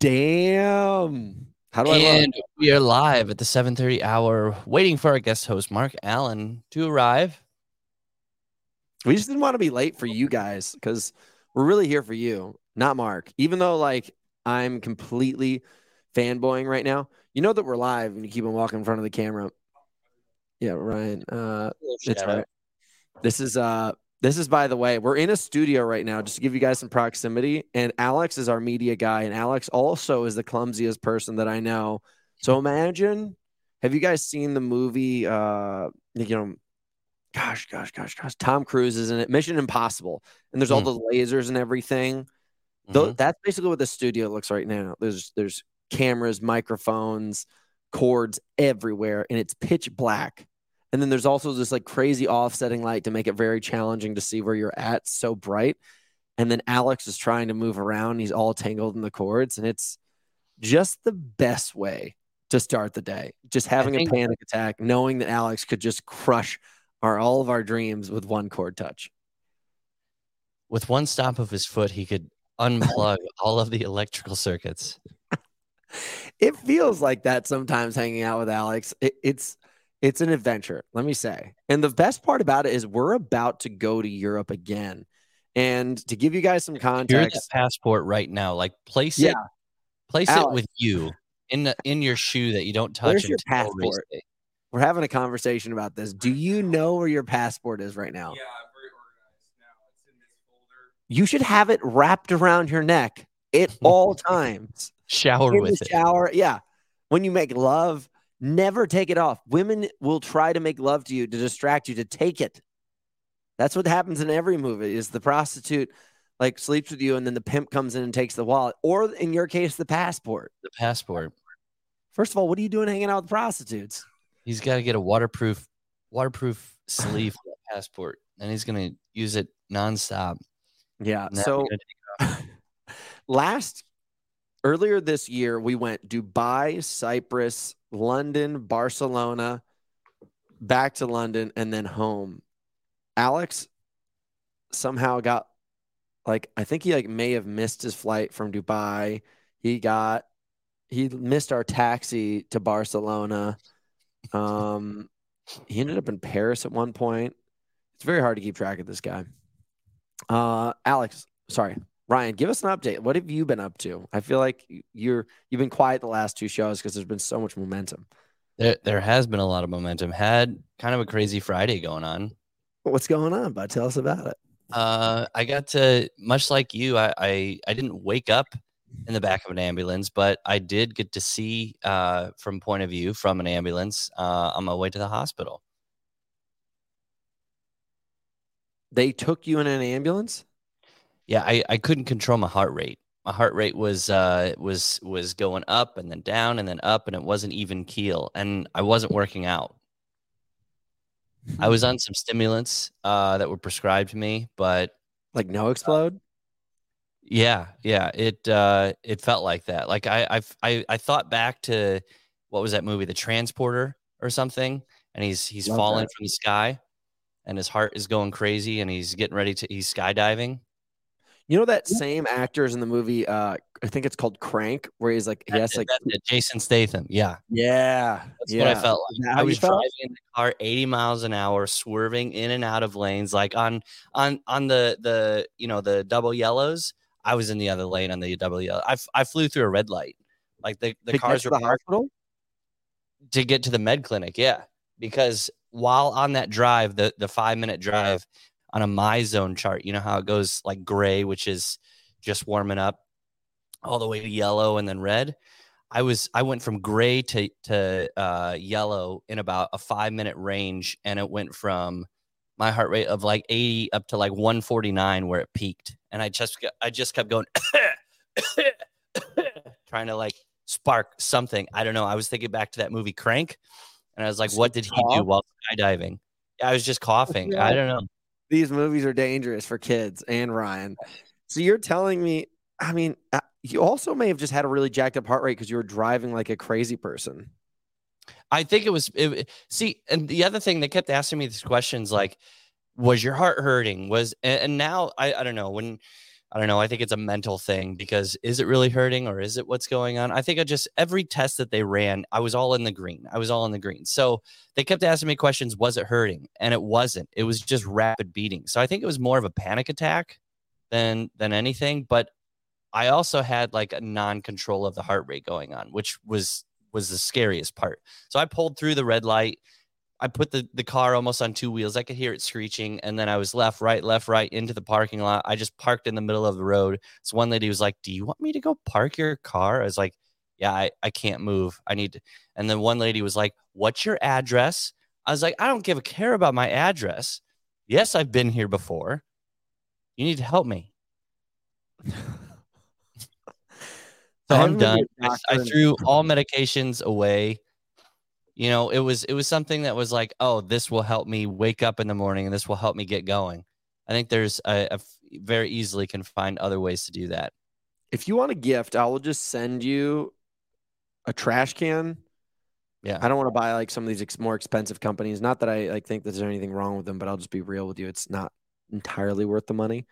Damn. How do I? And we are live at the 7:30 hour, waiting for our guest host Mark Allen to arrive. We just didn't want to be late for you guys because we're really here for you, not Mark. Even though like I'm completely fanboying right now, you know that we're live and you keep on walking in front of the camera. Yeah, Ryan. Uh, it's Shout all right. This is uh this is by the way, we're in a studio right now just to give you guys some proximity. And Alex is our media guy, and Alex also is the clumsiest person that I know. So imagine, have you guys seen the movie uh you know gosh, gosh, gosh, gosh, Tom Cruise is in it, Mission Impossible, and there's all Hmm. the lasers and everything. Mhm. that's basically what the studio looks right now. There's there's cameras, microphones, cords everywhere, and it's pitch black. And then there's also this like crazy offsetting light to make it very challenging to see where you're at. So bright. And then Alex is trying to move around. He's all tangled in the cords, and it's just the best way to start the day. Just having a panic attack, knowing that Alex could just crush our all of our dreams with one cord touch. With one stop of his foot, he could unplug all of the electrical circuits. it feels like that sometimes hanging out with Alex. It, it's it's an adventure, let me say. And the best part about it is we're about to go to Europe again. And to give you guys some Here's context, passport right now. Like place Yeah. it, place Alex. it with you in the, in your shoe that you don't touch. Where's your passport? we're having a conversation about this. Do you know where your passport is right now? Yeah, I'm very organized now. It's in this folder. You should have it wrapped around your neck at all times. Shower in with the it. shower. Yeah. When you make love, never take it off. Women will try to make love to you to distract you to take it. That's what happens in every movie is the prostitute like sleeps with you and then the pimp comes in and takes the wallet or in your case the passport. The passport. First of all, what are you doing hanging out with prostitutes? He's got to get a waterproof waterproof sleeve for the passport, and he's gonna use it nonstop. Yeah. So last earlier this year we went Dubai, Cyprus, London, Barcelona, back to London and then home. Alex somehow got like I think he like may have missed his flight from Dubai. He got he missed our taxi to Barcelona. Um he ended up in Paris at one point. It's very hard to keep track of this guy. Uh Alex, sorry. Ryan, give us an update. What have you been up to? I feel like you're you've been quiet the last two shows because there's been so much momentum. There, there has been a lot of momentum. Had kind of a crazy Friday going on. What's going on, bud? Tell us about it. Uh, I got to much like you. I, I I didn't wake up in the back of an ambulance, but I did get to see uh, from point of view from an ambulance uh, on my way to the hospital. They took you in an ambulance? Yeah, I, I couldn't control my heart rate. My heart rate was uh was was going up and then down and then up and it wasn't even keel and I wasn't working out. I was on some stimulants uh that were prescribed to me, but like no explode? Yeah, yeah. It uh it felt like that. Like I I've, I I thought back to what was that movie, The Transporter or something, and he's he's Love falling that. from the sky and his heart is going crazy and he's getting ready to he's skydiving. You know that same actor's in the movie uh I think it's called Crank, where he's like he has like Jason Statham. Yeah. Yeah. That's yeah. what I felt like. I was felt? driving in the car 80 miles an hour, swerving in and out of lanes, like on on on the the you know the double yellows. I was in the other lane on the double yellow. I, f- I flew through a red light. Like the, the To cars were the hospital? to get to the med clinic. Yeah. Because while on that drive, the, the five minute drive on a my zone chart, you know how it goes like gray, which is just warming up all the way to yellow and then red. I was I went from gray to to uh, yellow in about a five minute range, and it went from my heart rate of like 80 up to like 149 where it peaked, and I just I just kept going, trying to like spark something. I don't know. I was thinking back to that movie Crank, and I was like, what did he do while skydiving? I was just coughing. I don't know. These movies are dangerous for kids and Ryan. So you're telling me, I mean, uh, you also may have just had a really jacked up heart rate because you were driving like a crazy person. I think it was it, see, and the other thing they kept asking me these questions like, was your heart hurting? Was and, and now I I don't know when I don't know. I think it's a mental thing because is it really hurting or is it what's going on? I think I just every test that they ran, I was all in the green. I was all in the green. So they kept asking me questions, was it hurting? And it wasn't. It was just rapid beating. So I think it was more of a panic attack than than anything, but I also had like a non-control of the heart rate going on, which was was the scariest part. So I pulled through the red light I put the, the car almost on two wheels. I could hear it screeching. And then I was left, right, left, right into the parking lot. I just parked in the middle of the road. So one lady was like, Do you want me to go park your car? I was like, Yeah, I, I can't move. I need to. And then one lady was like, What's your address? I was like, I don't give a care about my address. Yes, I've been here before. You need to help me. so I'm done. I, I threw all medications away you know it was it was something that was like oh this will help me wake up in the morning and this will help me get going. I think there's a, a very easily can find other ways to do that. If you want a gift i will just send you a trash can. Yeah. I don't want to buy like some of these ex- more expensive companies. Not that i like think that there's anything wrong with them but i'll just be real with you. It's not entirely worth the money.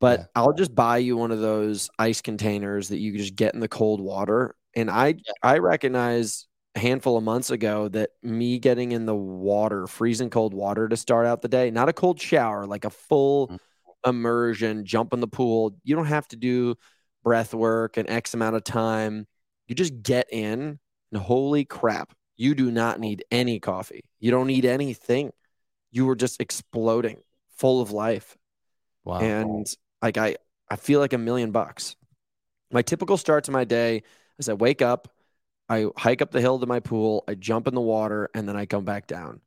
But yeah. i'll just buy you one of those ice containers that you can just get in the cold water. And i yeah. i recognize a handful of months ago that me getting in the water, freezing cold water to start out the day, not a cold shower, like a full mm. immersion, jump in the pool. You don't have to do breath work and X amount of time. You just get in, and holy crap, you do not need any coffee. You don't need anything. You were just exploding, full of life. Wow. And like I, I feel like a million bucks. My typical start to my day is I wake up, I hike up the hill to my pool, I jump in the water, and then I come back down.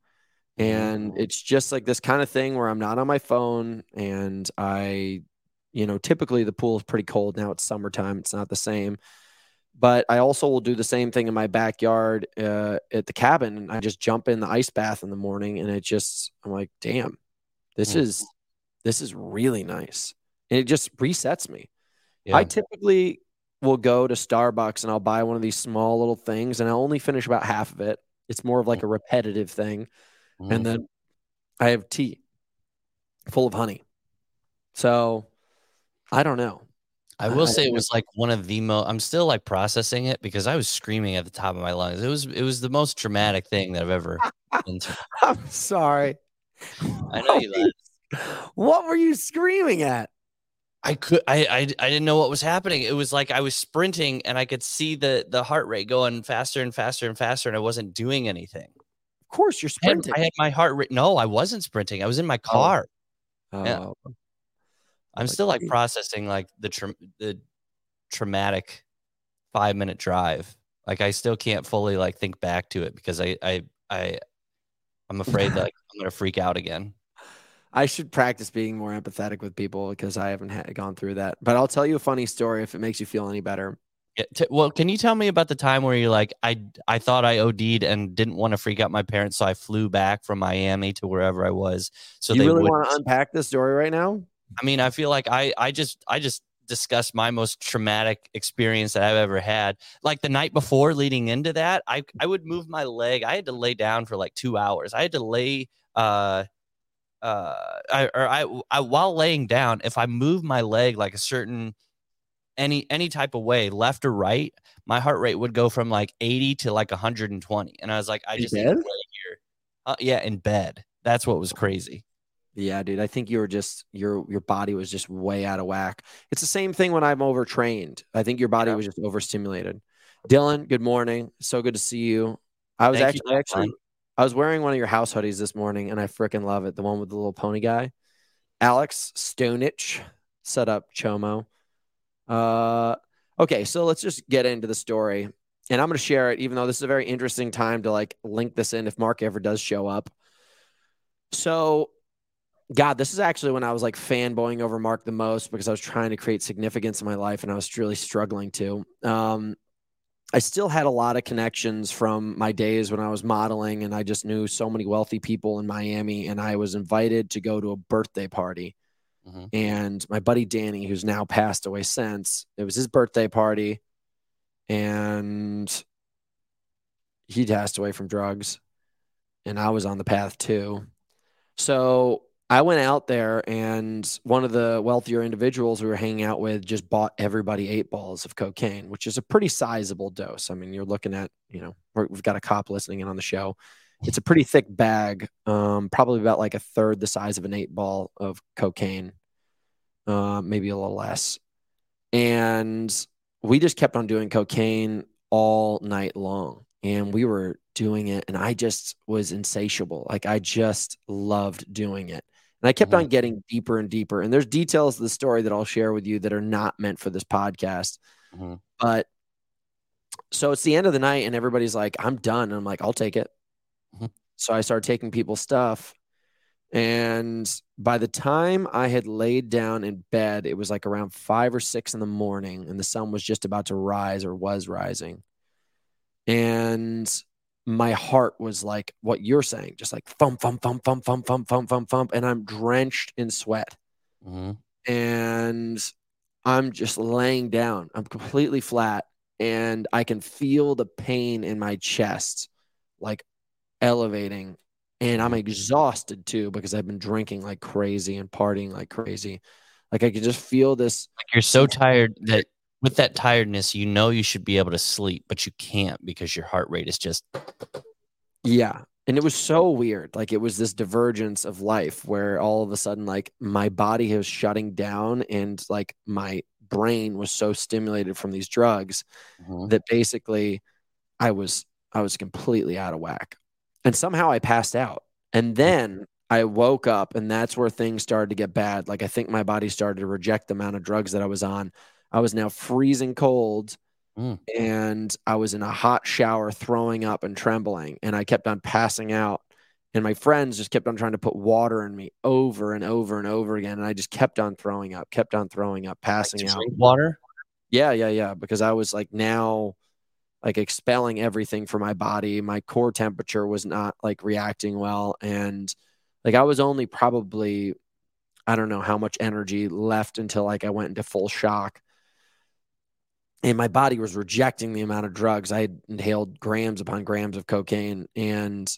And it's just like this kind of thing where I'm not on my phone and I, you know, typically the pool is pretty cold. Now it's summertime, it's not the same. But I also will do the same thing in my backyard uh, at the cabin. I just jump in the ice bath in the morning and it just, I'm like, damn, this mm. is, this is really nice. And it just resets me. Yeah. I typically will go to Starbucks and I'll buy one of these small little things and I'll only finish about half of it. It's more of like a repetitive thing. Mm. And then I have tea full of honey. So I don't know. I will I, say it was like one of the most I'm still like processing it because I was screaming at the top of my lungs. It was it was the most traumatic thing that I've ever been to. I'm sorry. I know you What were you screaming at? I could I, I I didn't know what was happening. It was like I was sprinting and I could see the the heart rate going faster and faster and faster and I wasn't doing anything. Of course you're sprinting. I had, I had my heart rate. No, I wasn't sprinting. I was in my oh. car. Oh. Yeah. I'm still like processing like the tra- the traumatic 5 minute drive. Like I still can't fully like think back to it because I I I I'm afraid that like, I'm going to freak out again. I should practice being more empathetic with people because I haven't had, gone through that. But I'll tell you a funny story if it makes you feel any better. Yeah, t- well, can you tell me about the time where you're like, I I thought I OD'd and didn't want to freak out my parents, so I flew back from Miami to wherever I was. So you they really want to unpack this story right now? I mean, I feel like I I just I just discussed my most traumatic experience that I've ever had. Like the night before, leading into that, I I would move my leg. I had to lay down for like two hours. I had to lay uh uh I or I, I while laying down, if I move my leg like a certain any any type of way, left or right, my heart rate would go from like 80 to like 120. And I was like, I in just bed? here. Uh, yeah, in bed. That's what was crazy. Yeah, dude. I think you were just your your body was just way out of whack. It's the same thing when I'm overtrained. I think your body yeah. was just overstimulated. Dylan, good morning. So good to see you. I was Thank actually actually I was wearing one of your house hoodies this morning and I freaking love it. The one with the little pony guy. Alex Stonich set up Chomo. Uh, okay, so let's just get into the story. And I'm going to share it, even though this is a very interesting time to like link this in if Mark ever does show up. So, God, this is actually when I was like fanboying over Mark the most because I was trying to create significance in my life and I was really struggling to. Um, I still had a lot of connections from my days when I was modeling, and I just knew so many wealthy people in Miami. And I was invited to go to a birthday party. Mm-hmm. And my buddy Danny, who's now passed away since, it was his birthday party. And he passed away from drugs. And I was on the path too. So I went out there and one of the wealthier individuals we were hanging out with just bought everybody eight balls of cocaine, which is a pretty sizable dose. I mean, you're looking at, you know, we've got a cop listening in on the show. It's a pretty thick bag, um, probably about like a third the size of an eight ball of cocaine, uh, maybe a little less. And we just kept on doing cocaine all night long. And we were doing it, and I just was insatiable. Like, I just loved doing it. And I kept on getting deeper and deeper. And there's details of the story that I'll share with you that are not meant for this podcast. Mhm. But so it's the end of the night, and everybody's like, I'm done. And I'm like, I'll take it. Mhm. So I started taking people's stuff. And by the time I had laid down in bed, it was like around five or six in the morning, and the sun was just about to rise or was rising. And my heart was like what you're saying, just like thump, thump, thump, thump, thump, thump, thump, thump, thump. And I'm drenched in sweat. Mhm. And I'm just laying down. I'm completely flat. And I can feel the pain in my chest, like elevating. And I'm exhausted too because I've been drinking like crazy and partying like crazy. Like I can just feel this. Like you're so tired that with that tiredness, you know you should be able to sleep, but you can't because your heart rate is just Yeah. And it was so weird. Like it was this divergence of life where all of a sudden, like my body was shutting down and like my brain was so stimulated from these drugs Mhm. that basically I was I was completely out of whack. And somehow I passed out. And then I woke up and that's where things started to get bad. Like I think my body started to reject the amount of drugs that I was on. I was now freezing cold Mm. and I was in a hot shower throwing up and trembling and I kept on passing out. And my friends just kept on trying to put water in me over and over and over again. And I just kept on throwing up, kept on throwing up, passing To out. water. Yeah, yeah, yeah. Because I was like now like expelling everything from my body. My core temperature was not like reacting well. And like I was only probably, I don't know how much energy left until like I went into full shock. And my body was rejecting the amount of drugs. I had inhaled grams upon grams of cocaine. And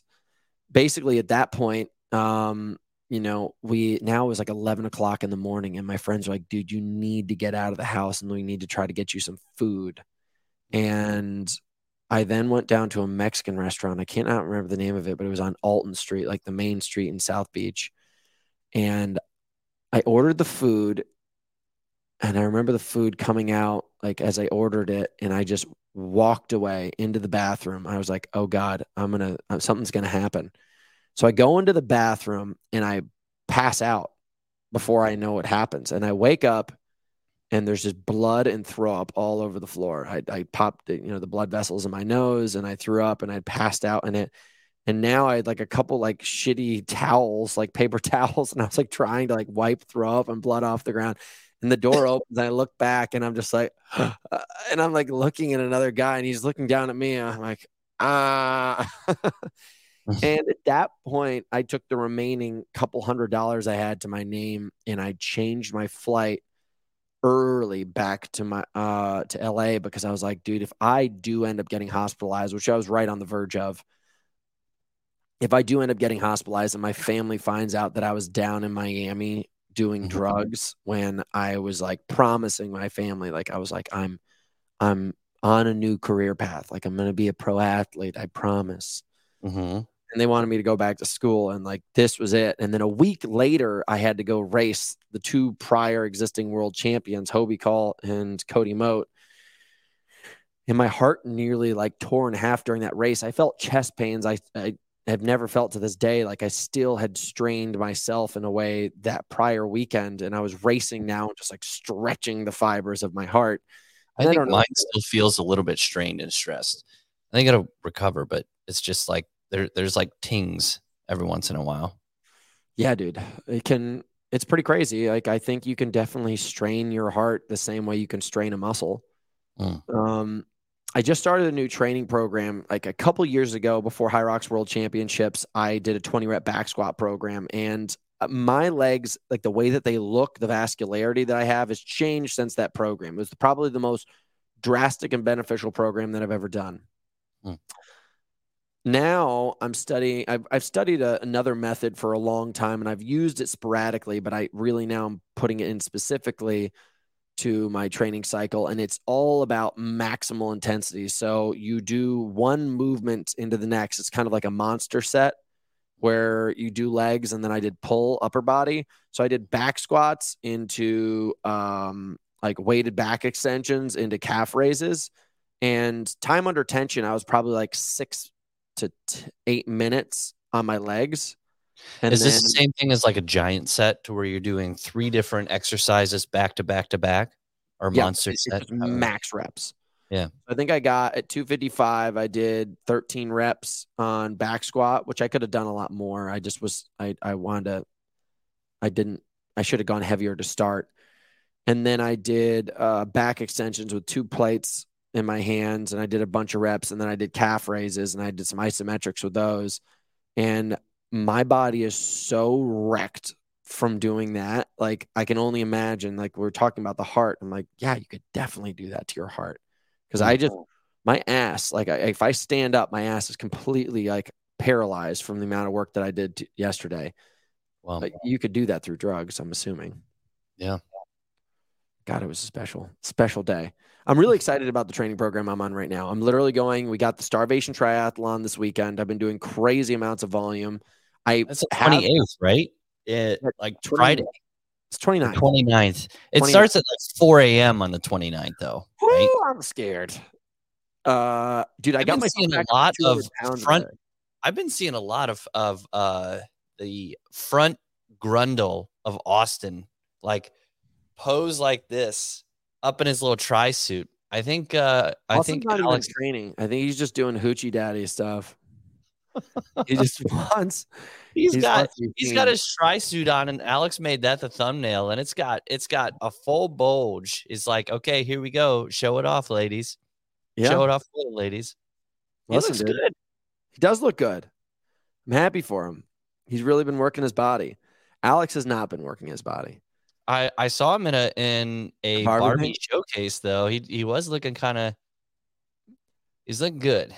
basically at that point, um, you know, we now it was like 11 o'clock in the morning, and my friends were like, dude, you need to get out of the house and we need to try to get you some food. And I then went down to a Mexican restaurant. I cannot remember the name of it, but it was on Alton Street, like the main street in South Beach. And I ordered the food. And I remember the food coming out like as I ordered it, and I just walked away into the bathroom. I was like, oh God, I'm going to, uh, something's to happen. So I go into the bathroom and I pass out before I know what happens. And I wake up and there's just blood and throw up all over the floor. I, I popped, you know, the blood vessels in my nose and I threw up and I passed out in it. And now I had like a couple like shitty towels, like paper towels. And I was like trying to like wipe throw up and blood off the ground. And the door opens I look back and I'm just like, uh, and I'm like looking at another guy and he's looking down at me. And I'm like, ah. and at that point, I took the remaining couple hundred dollars I had to my name and I changed my flight early back to my uh to LA because I was like, dude, if I do end up getting hospitalized, which I was right on the verge of, if I do end up getting hospitalized and my family finds out that I was down in Miami doing Mhm. drugs when I was like promising my family, like I was like, I'm I'm on a new career path. Like I'm gonna be a pro athlete, I promise Mhm. and they wanted me to go back to school and like this was it and then a week later i had to go race the two prior existing world champions hobie call and cody moat and my heart nearly like tore in half during that race i felt chest pains i, I have never felt to this day like i still had strained myself in a way that prior weekend and i was racing now and just like stretching the fibers of my heart I And I think don't know. mine still feels a little bit strained and stressed. I think it'll recover, but it's just like there, there's like tings every once in a while. Yeah, dude. It can it's pretty crazy. Like I think you can definitely strain your heart the same way you can strain a muscle. Mm. Um I just started a new training program like a couple years ago before Hyrox World Championships. I did a 20 rep back squat program and uh, my legs, like the way that they look, the vascularity that I have has changed since that program. It was probably the most drastic and beneficial program that I've ever done. Hmm. now I'm studying. I've, I've studied a, another method for a long time and I've used it sporadically, but I really now I'm putting it in specifically to my training cycle. And it's all about maximal intensity. So you do one movement into the next. It's kind of like a monster set where you do legs and then I did pull upper body. So I did back squats into um, like weighted back extensions into calf raises. And time under tension, I was probably like six to t- eight minutes on my legs. And is this the same thing as like a giant set to where you're doing three different exercises back to back to back or Yeah, monster set? max reps. Yeah. I think I got at 255, I did 13 reps on back squat, which I could have done a lot more. I just was, I, I wanted to, I didn't, I should have gone heavier to start. And then I did uh, back extensions with two plates in my hands and I did a bunch of reps. And then I did calf raises and I did some isometrics with those. And Mm. my body is so wrecked from doing that. Like I can only imagine, like we're talking about the heart. I'm like, yeah, you could definitely do that to your heart. Cause I just, mm-hmm. my ass, like I, if I stand up, my ass is completely like paralyzed from the amount of work that I did t- yesterday. Well, But you could do that through drugs, I'm assuming. Yeah. God, it was a special, special day. I'm really excited about the training program I'm on right now. I'm literally going, we got the starvation triathlon this weekend. I've been doing crazy amounts of volume. I that's 28th, right? Yeah, Yeah, like 29th. Friday, It's 29. 29th. It 29th. starts at like 4 a.m. on the 29th, though, right? Woo, I'm scared. Uh, dude, I I've got been my seeing a lot of front- front. I've been seeing a lot of of uh the front grundle of Austin, like pose like this up in his little tri suit. I think uh I think not Alex even training. I think he's just doing hoochie daddy stuff. He just wants. he's he's got wants to be he's got his tri suit on and Alex made that the thumbnail and it's got it's got a full bulge. It's like, okay, here we go. Show it off, ladies. Yeah, Show it off, ladies. He Listen, looks dude. good. he does look good. I'm happy for him. He's really been working his body. Alex has not been working his body. I I saw him in a in a Barbie Barbie, showcase though. He he was looking kind of he's looking good.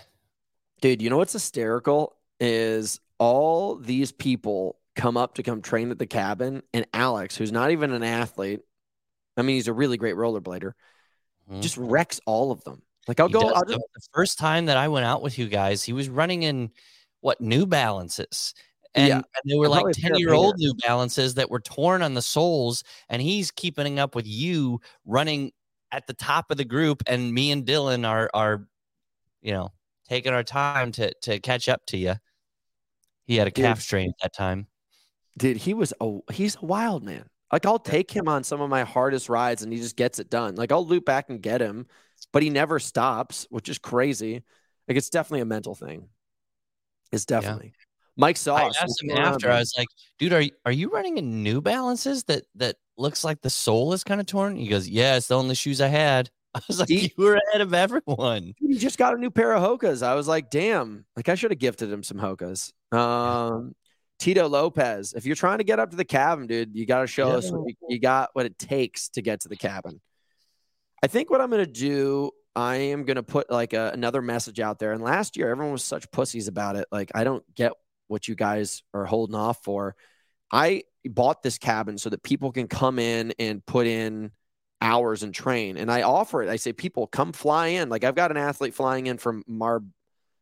Dude, you know what's hysterical is all these people come up to come train at the cabin, and Alex, who's not even an athlete, I mean, he's a really great rollerblader, Mhm. just wrecks all of them. Like I'll He go, I'll just, the first time that I went out with you guys, he was running in what New Balances. And, Yeah. and they were like 10 year old New Balances that were torn on the soles. And he's keeping up with you running at the top of the group. And me and Dylan are, are you know, taking our time to, to catch up to you. He had a Dude. calf strain at that time. dude, he was a he's a wild man. Like I'll take him on some of my hardest rides, and he just gets it done. Like I'll loop back and get him, but he never stops, which is crazy. Like it's definitely a mental thing. It's definitely. Mike saw. I asked him on, after. I was like, "Dude, are you, are you running in New Balances that that looks like the sole is kind of torn?" He goes, "Yeah, it's the only shoes I had." I was like, He- "You were ahead of everyone." He just got a new pair of Hokas. I was like, damn, like I should have gifted him some Hokas. Um, Tito Lopez, if you're trying to get up to the cabin, dude, you got to show us what you, you got what it takes to get to the cabin. I think what I'm going to do, I am going to put like a, another message out there. And last year, everyone was such pussies about it. Like, I don't get what you guys are holding off for. I bought this cabin so that people can come in and put in hours and train. And I offer it. I say, people come fly in. Like I've got an athlete flying in from Mar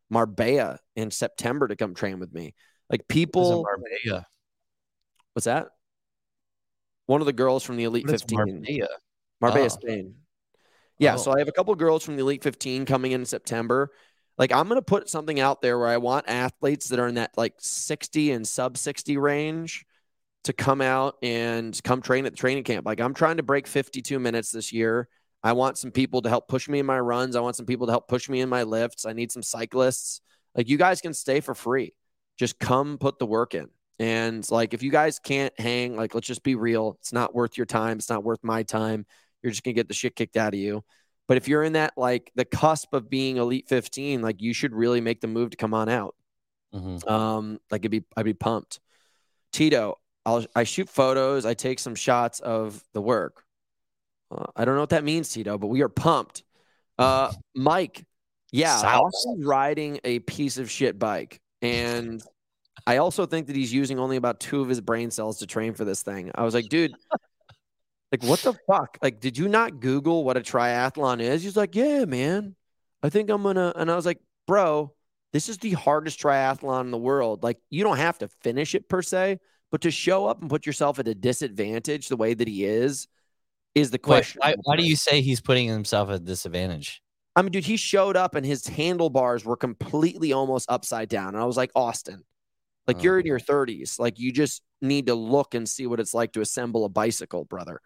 Marbella in September to come train with me. Like in people, Marbella. what's that? One of the girls from the Elite What is 15, Marbella? Marbella, Oh. Spain. Yeah, Oh. so I have a couple girls from the Elite 15 coming in September. Like I'm gonna put something out there where I want athletes that are in that like 60 and sub 60 range to come out and come train at the training camp. Like I'm trying to break 52 minutes this year. I want some people to help push me in my runs. I want some people to help push me in my lifts. I need some cyclists. Like you guys can stay for free. Just come put the work in. And like if you guys can't hang, like let's just be real. It's not worth your time. It's not worth my time. You're just gonna get the shit kicked out of you. But if you're in that like the cusp of being elite 15, like you should really make the move to come on out. Mhm. Um, like it'd be I'd be pumped. Tito, I'll I shoot photos, I take some shots of the work. Uh, I don't know what that means, Tito, but we are pumped. Uh, Mike, Yeah, South. Riding a piece of shit bike. And I also think that he's using only about two of his brain cells to train for this thing. I was like, dude, like, what the fuck? Like, did you not Google what a triathlon is? He's like, yeah, man. I think I'm gonna. And I was like, bro, this is the hardest triathlon in the world. Like, you don't have to finish it per se, but to show up and put yourself at a disadvantage the way that he is, is the Wait, question. why, why do you say he's putting himself at a disadvantage? I mean, dude, he showed up and his handlebars were completely almost upside down. And I was like, Austin, like Oh. you're in your 30s. Like you just need to look and see what it's like to assemble a bicycle, brother.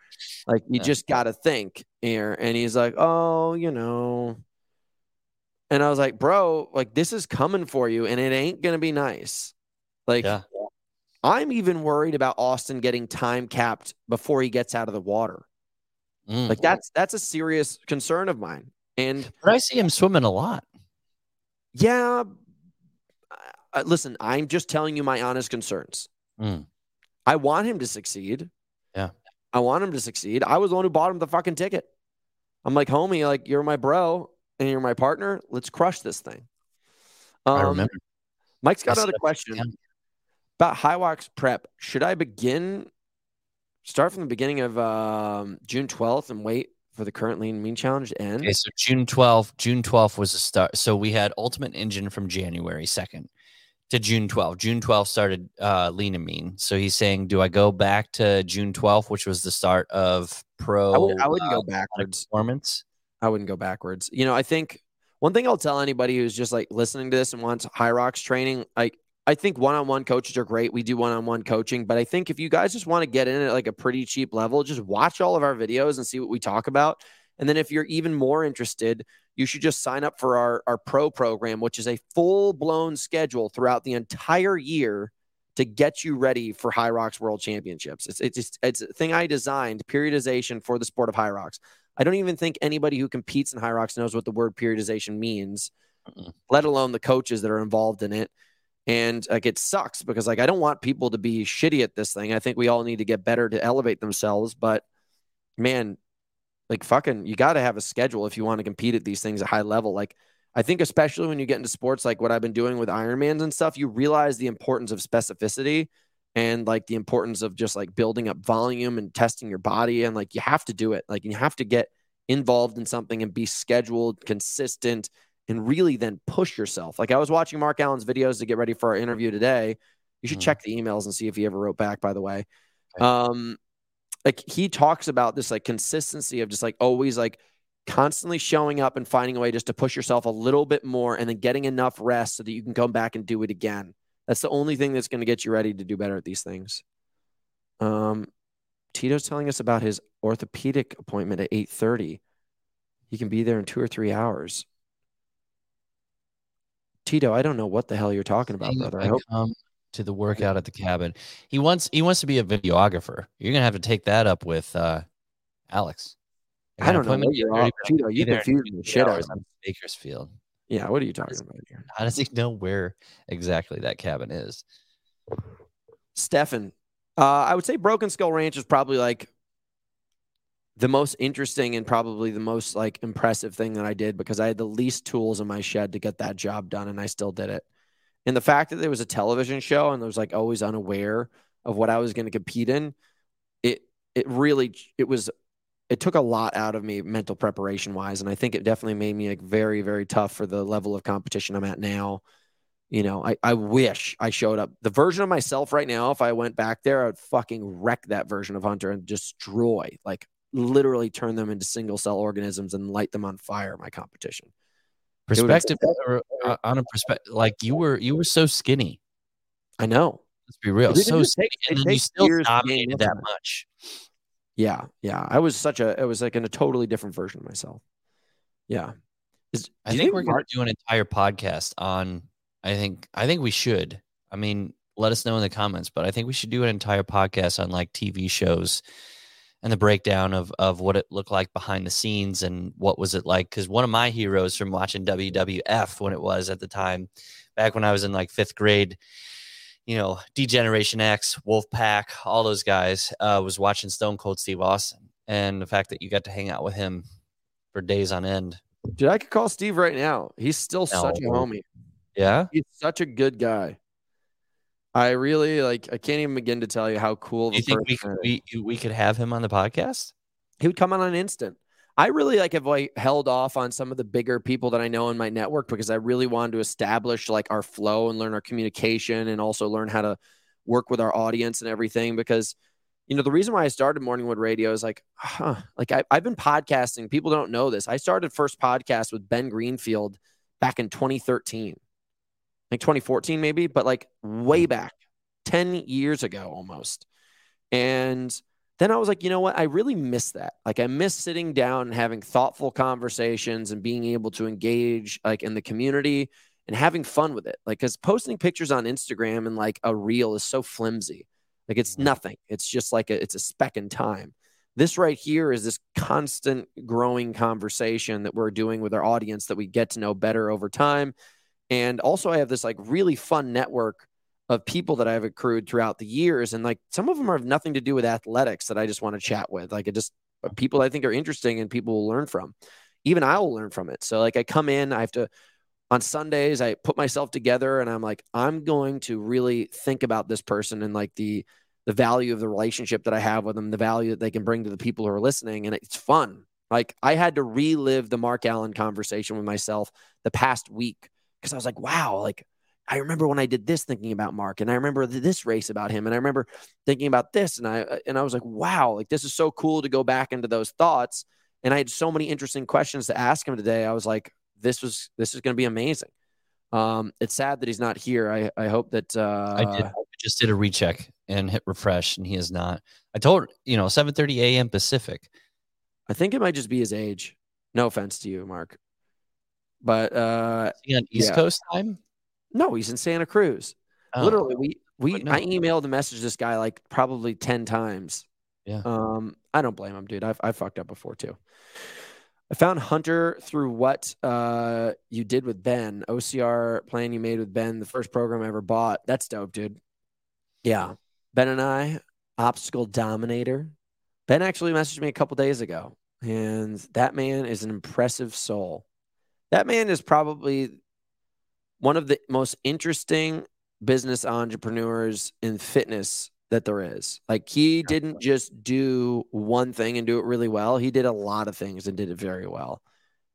Like you Yeah. just got to think here. And he's like, oh, you know. And I was like, bro, like this is coming for you and it ain't going to be nice. Like, Yeah. I'm even worried about Austin getting time capped before he gets out of the water. Mm. Like that's that's a serious concern of mine. And but I see him swimming a lot. Yeah. Uh, listen, I'm just telling you my honest concerns. Mm. I want him to succeed. Yeah. I want him to succeed. I was the one who bought him the fucking ticket. I'm like, homie, like you're my bro and you're my partner. Let's crush this thing. I Um, remember. Mike's got I another question. About Hyrox prep. Should I begin, start from the beginning of um, June 12th and wait for the current lean mean challenge to end? Okay, so June 12th, June 12th was the start. So we had Ultimate Engine from January 2nd to June 12th. June 12th started uh, Lean and Mean. So he's saying, do I go back to June 12th, which was the start of Pro I, would, wouldn't uh, go backwards. Performance? I wouldn't go backwards. You know, I think one thing I'll tell anybody who's just like listening to this and wants Hyrox training, like I think one-on-one coaches are great. We do one-on-one coaching, but I think if you guys just want to get in at like a pretty cheap level, just watch all of our videos and see what we talk about. And then if you're even more interested, you should just sign up for our, our pro program, which is a full-blown schedule throughout the entire year to get you ready for Hyrox World Championships. It's it's just, it's a thing I designed, periodization for the sport of Hyrox. I don't even think anybody who competes in Hyrox knows what the word periodization means, let alone the coaches that are involved in it. And like it sucks because like I don't want people to be shitty at this thing. I think we all need to get better to elevate themselves. But man, like fucking, you got to have a schedule if you want to compete at these things at high level. Like I think especially when you get into sports like what I've been doing with Ironmans and stuff, you realize the importance of specificity and like the importance of just like building up volume and testing your body and like you have to do it. Like you have to get involved in something and be scheduled, consistent, and really then push yourself. Like I was watching Mark Allen's videos to get ready for our interview today. You should Mhm. check the emails and see if he ever wrote back, by the way. Okay. Um, like he talks about this like consistency of just like always like constantly showing up and finding a way just to push yourself a little bit more and then getting enough rest so that you can come back and do it again. That's the only thing that's going to get you ready to do better at these things. Um, Tito's telling us about his orthopedic appointment at 8:30. He can be there in 2 or 3 hours. Tito, I don't know what the hell you're talking about, brother. I hope come to the workout at the cabin. He wants he wants to be a videographer. You're gonna have to take that up with uh, Alex. I don't know you're all, Tito, you confused the shit out of me. Bakersfield. Yeah, what are you talking about here? How does he know where exactly that cabin is? Stefan, uh, I would say Broken Skull Ranch is probably like the most interesting and probably the most like impressive thing that I did because I had the least tools in my shed to get that job done and I still did it. And the fact that there was a television show and I was like always unaware of what I was going to compete in, it it really it was it took a lot out of me mental preparation wise and I think it definitely made me like very very tough for the level of competition I'm at now. You know, I, I wish I showed up. The version of myself right now, if I went back there, I would fucking wreck that version of Hunter and destroy, like literally turn them into single cell organisms and light them on fire. My competition. would've been- Perspective or, uh, on a perspective, like you were you were so skinny. I know. Let's be real, so just skinny, and then you still years to dominated that muscle. much. Yeah, yeah. I was such a. It was like in a totally different version of myself. Yeah. Is, I do you think we're gonna do an entire podcast on. I think I think we should. I mean, let us know in the comments, but I think we should do an entire podcast on like TV shows and the breakdown of of what it looked like behind the scenes and what was it like. Because one of my heroes from watching WWF when it was at the time, back when I was in like fifth grade, you know, D-Generation X, Wolfpack, all those guys, uh, was watching Stone Cold Steve Austin, and the fact that you got to hang out with him for days on end Dude, I could call Steve right now. He's still such a homie. Yeah. He's such a good guy. I really like. I can't even begin to tell you how cool. Do you think we could, we we could have him on the podcast? he would come on an instant. I really like have like held off on some of the bigger people that I know in my network because I really wanted to establish like our flow and learn our communication and also learn how to work with our audience and everything. Because you know the reason why I started Morningwood Radio is like, huh, like I, I've been podcasting. People don't know this. I started first podcast with Ben Greenfield back in 2013, like 2014 maybe, but like way back, 10 years ago almost. And then I was like, you know what? I really miss that. Like I miss sitting down and having thoughtful conversations and being able to engage like in the community and having fun with it. Like cuz posting pictures on Instagram and like a reel is so flimsy. Like it's Mhm. nothing. It's just like a, it's a speck in time. This right here is this constant growing conversation that we're doing with our audience that we get to know better over time. And also I have this like really fun network of people that I've accrued throughout the years. And like some of them have nothing to do with athletics that I just want to chat with. Like it just uh, people I think are interesting and people will learn from. Even I will learn from it. So like I come in, I have to on Sundays, I put myself together and I'm like, I'm going to really think about this person and like the the value of the relationship that I have with them, the value that they can bring to the people who are listening. And it's fun. Like I had to relive the Mark Allen conversation with myself the past week because I was like, wow, like I remember when I did this thinking about Mark, and I remember th- this race about him, and I remember thinking about this, and I uh, and I was like, wow, like this is so cool to go back into those thoughts. And I had so many interesting questions to ask him today. I was like, this was this is going to be amazing. Um, it's sad that he's not here. I I hope that uh, I did. I just did a recheck and hit refresh, and he is not. I told you know 7:30 a.m. Pacific. I think it might just be his age. No offense to you, Mark, but uh, on East Yeah. Coast time? no, he's in Santa Cruz. Oh, Literally, we we no. I emailed and messaged this guy like probably ten times. Yeah. Um, I don't blame him, dude. I've I fucked up before too. I found Hunter through what uh you did with Ben, OCR plan you made with Ben, the first program I ever bought. That's dope, dude. Yeah. Ben and I, obstacle dominator. Ben actually messaged me a couple days ago, and that man is an impressive soul. That man is probably one of the most interesting business entrepreneurs in fitness that there is. Like he didn't just do one thing and do it really well. He did a lot of things and did it very well.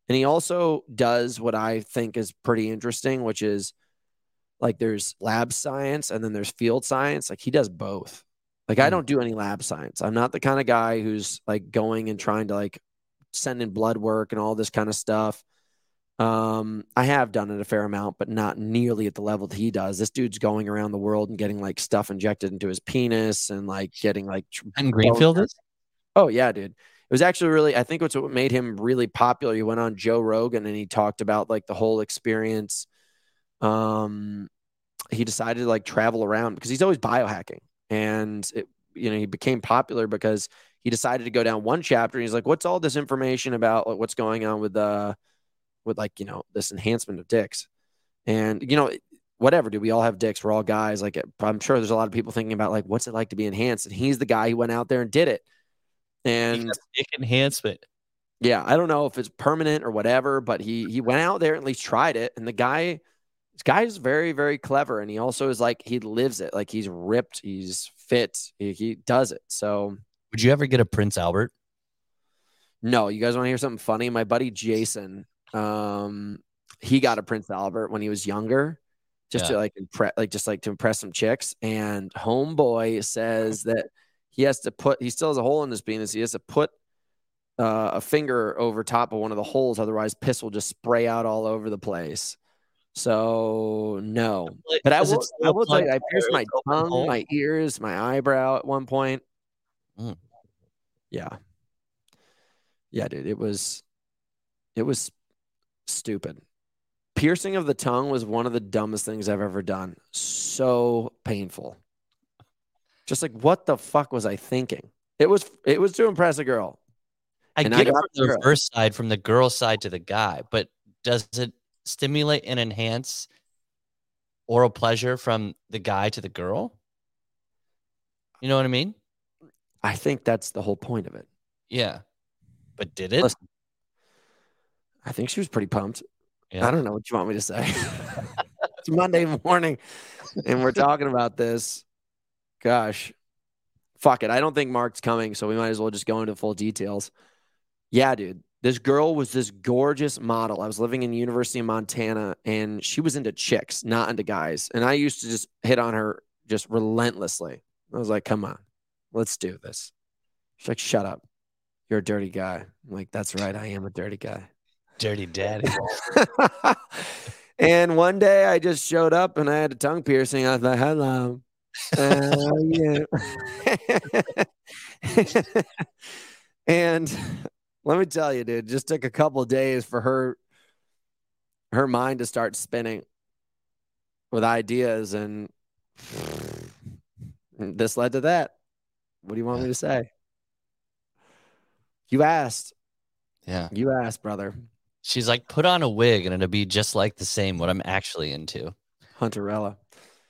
And he also does what I think is pretty interesting, which is like there's lab science and then there's field science. Like he does both. Like I Hmm. don't do any lab science. I'm not the kind of guy who's like going and trying to like send in blood work and all this kind of stuff. Um, I have done it a fair amount, but not nearly at the level that he does. This dude's going around the world and getting like stuff injected into his penis and like getting like And Greenfield is. Oh yeah, dude. It was actually really I think what's what made him really popular. He went on Joe Rogan and he talked about like the whole experience. Um he decided to like travel around because he's always biohacking. And it you know, he became popular because he decided to go down one chapter and he's like, What's all this information about like what's going on with uh with like, you know, this enhancement of dicks? And you know, whatever, dude. We all have dicks. We're all guys. Like, I'm sure there's a lot of people thinking about like, what's it like to be enhanced? And he's the guy who went out there and did it. And dick enhancement. yeah, I don't know if it's permanent or whatever, but he he went out there and at least tried it. And the guy, this guy is very very clever, and he also is like he lives it. Like he's ripped, he's fit, he, he does it. So Would you ever get a Prince Albert? no, you guys want to hear something funny? My buddy Jason, um, he got a Prince Albert when he was younger, just to like impress, like just like to impress some chicks. And homeboy says that he has to put, he still has a hole in his penis. He has to put uh, a finger over top of one of the holes, otherwise piss will just spray out all over the place. So no, but I will, I will tell you, I pierced my tongue, my ears, my eyebrow at one point. Mm. Yeah, yeah, dude, it was, it was stupid. Piercing of the tongue was one of the dumbest things I've ever done. So painful. Just like what the fuck was I thinking? It was, it was to impress a girl. I And I get it from the reverse side, from the girl side to the guy, but does it stimulate and enhance oral pleasure from the guy to the girl? You know what I mean? I think that's the whole point of it. Yeah. But did it? Listen, I think she was pretty pumped. Yeah. I don't know what you want me to say. it's Monday morning and we're talking about this. Gosh, fuck it. I don't think Mark's coming, so we might as well just go into full details. Yeah, dude. This girl was this gorgeous model. I was living in University of Montana and she was into chicks, not into guys. And I used to just hit on her just relentlessly. I was like, come on, let's do this. She's like, shut up. You're a dirty guy. I'm like, that's right. I am a dirty guy. Dirty daddy. and one day I just showed up and I had a tongue piercing. I was like, hello. Uh, yeah. and let me tell you, dude, just took a couple days for her her mind to start spinning with ideas and this led to that. What do you want me to say? You asked. Yeah. You asked, brother. She's like, put on a wig and it'll be just like the same what I'm actually into. Hunterella.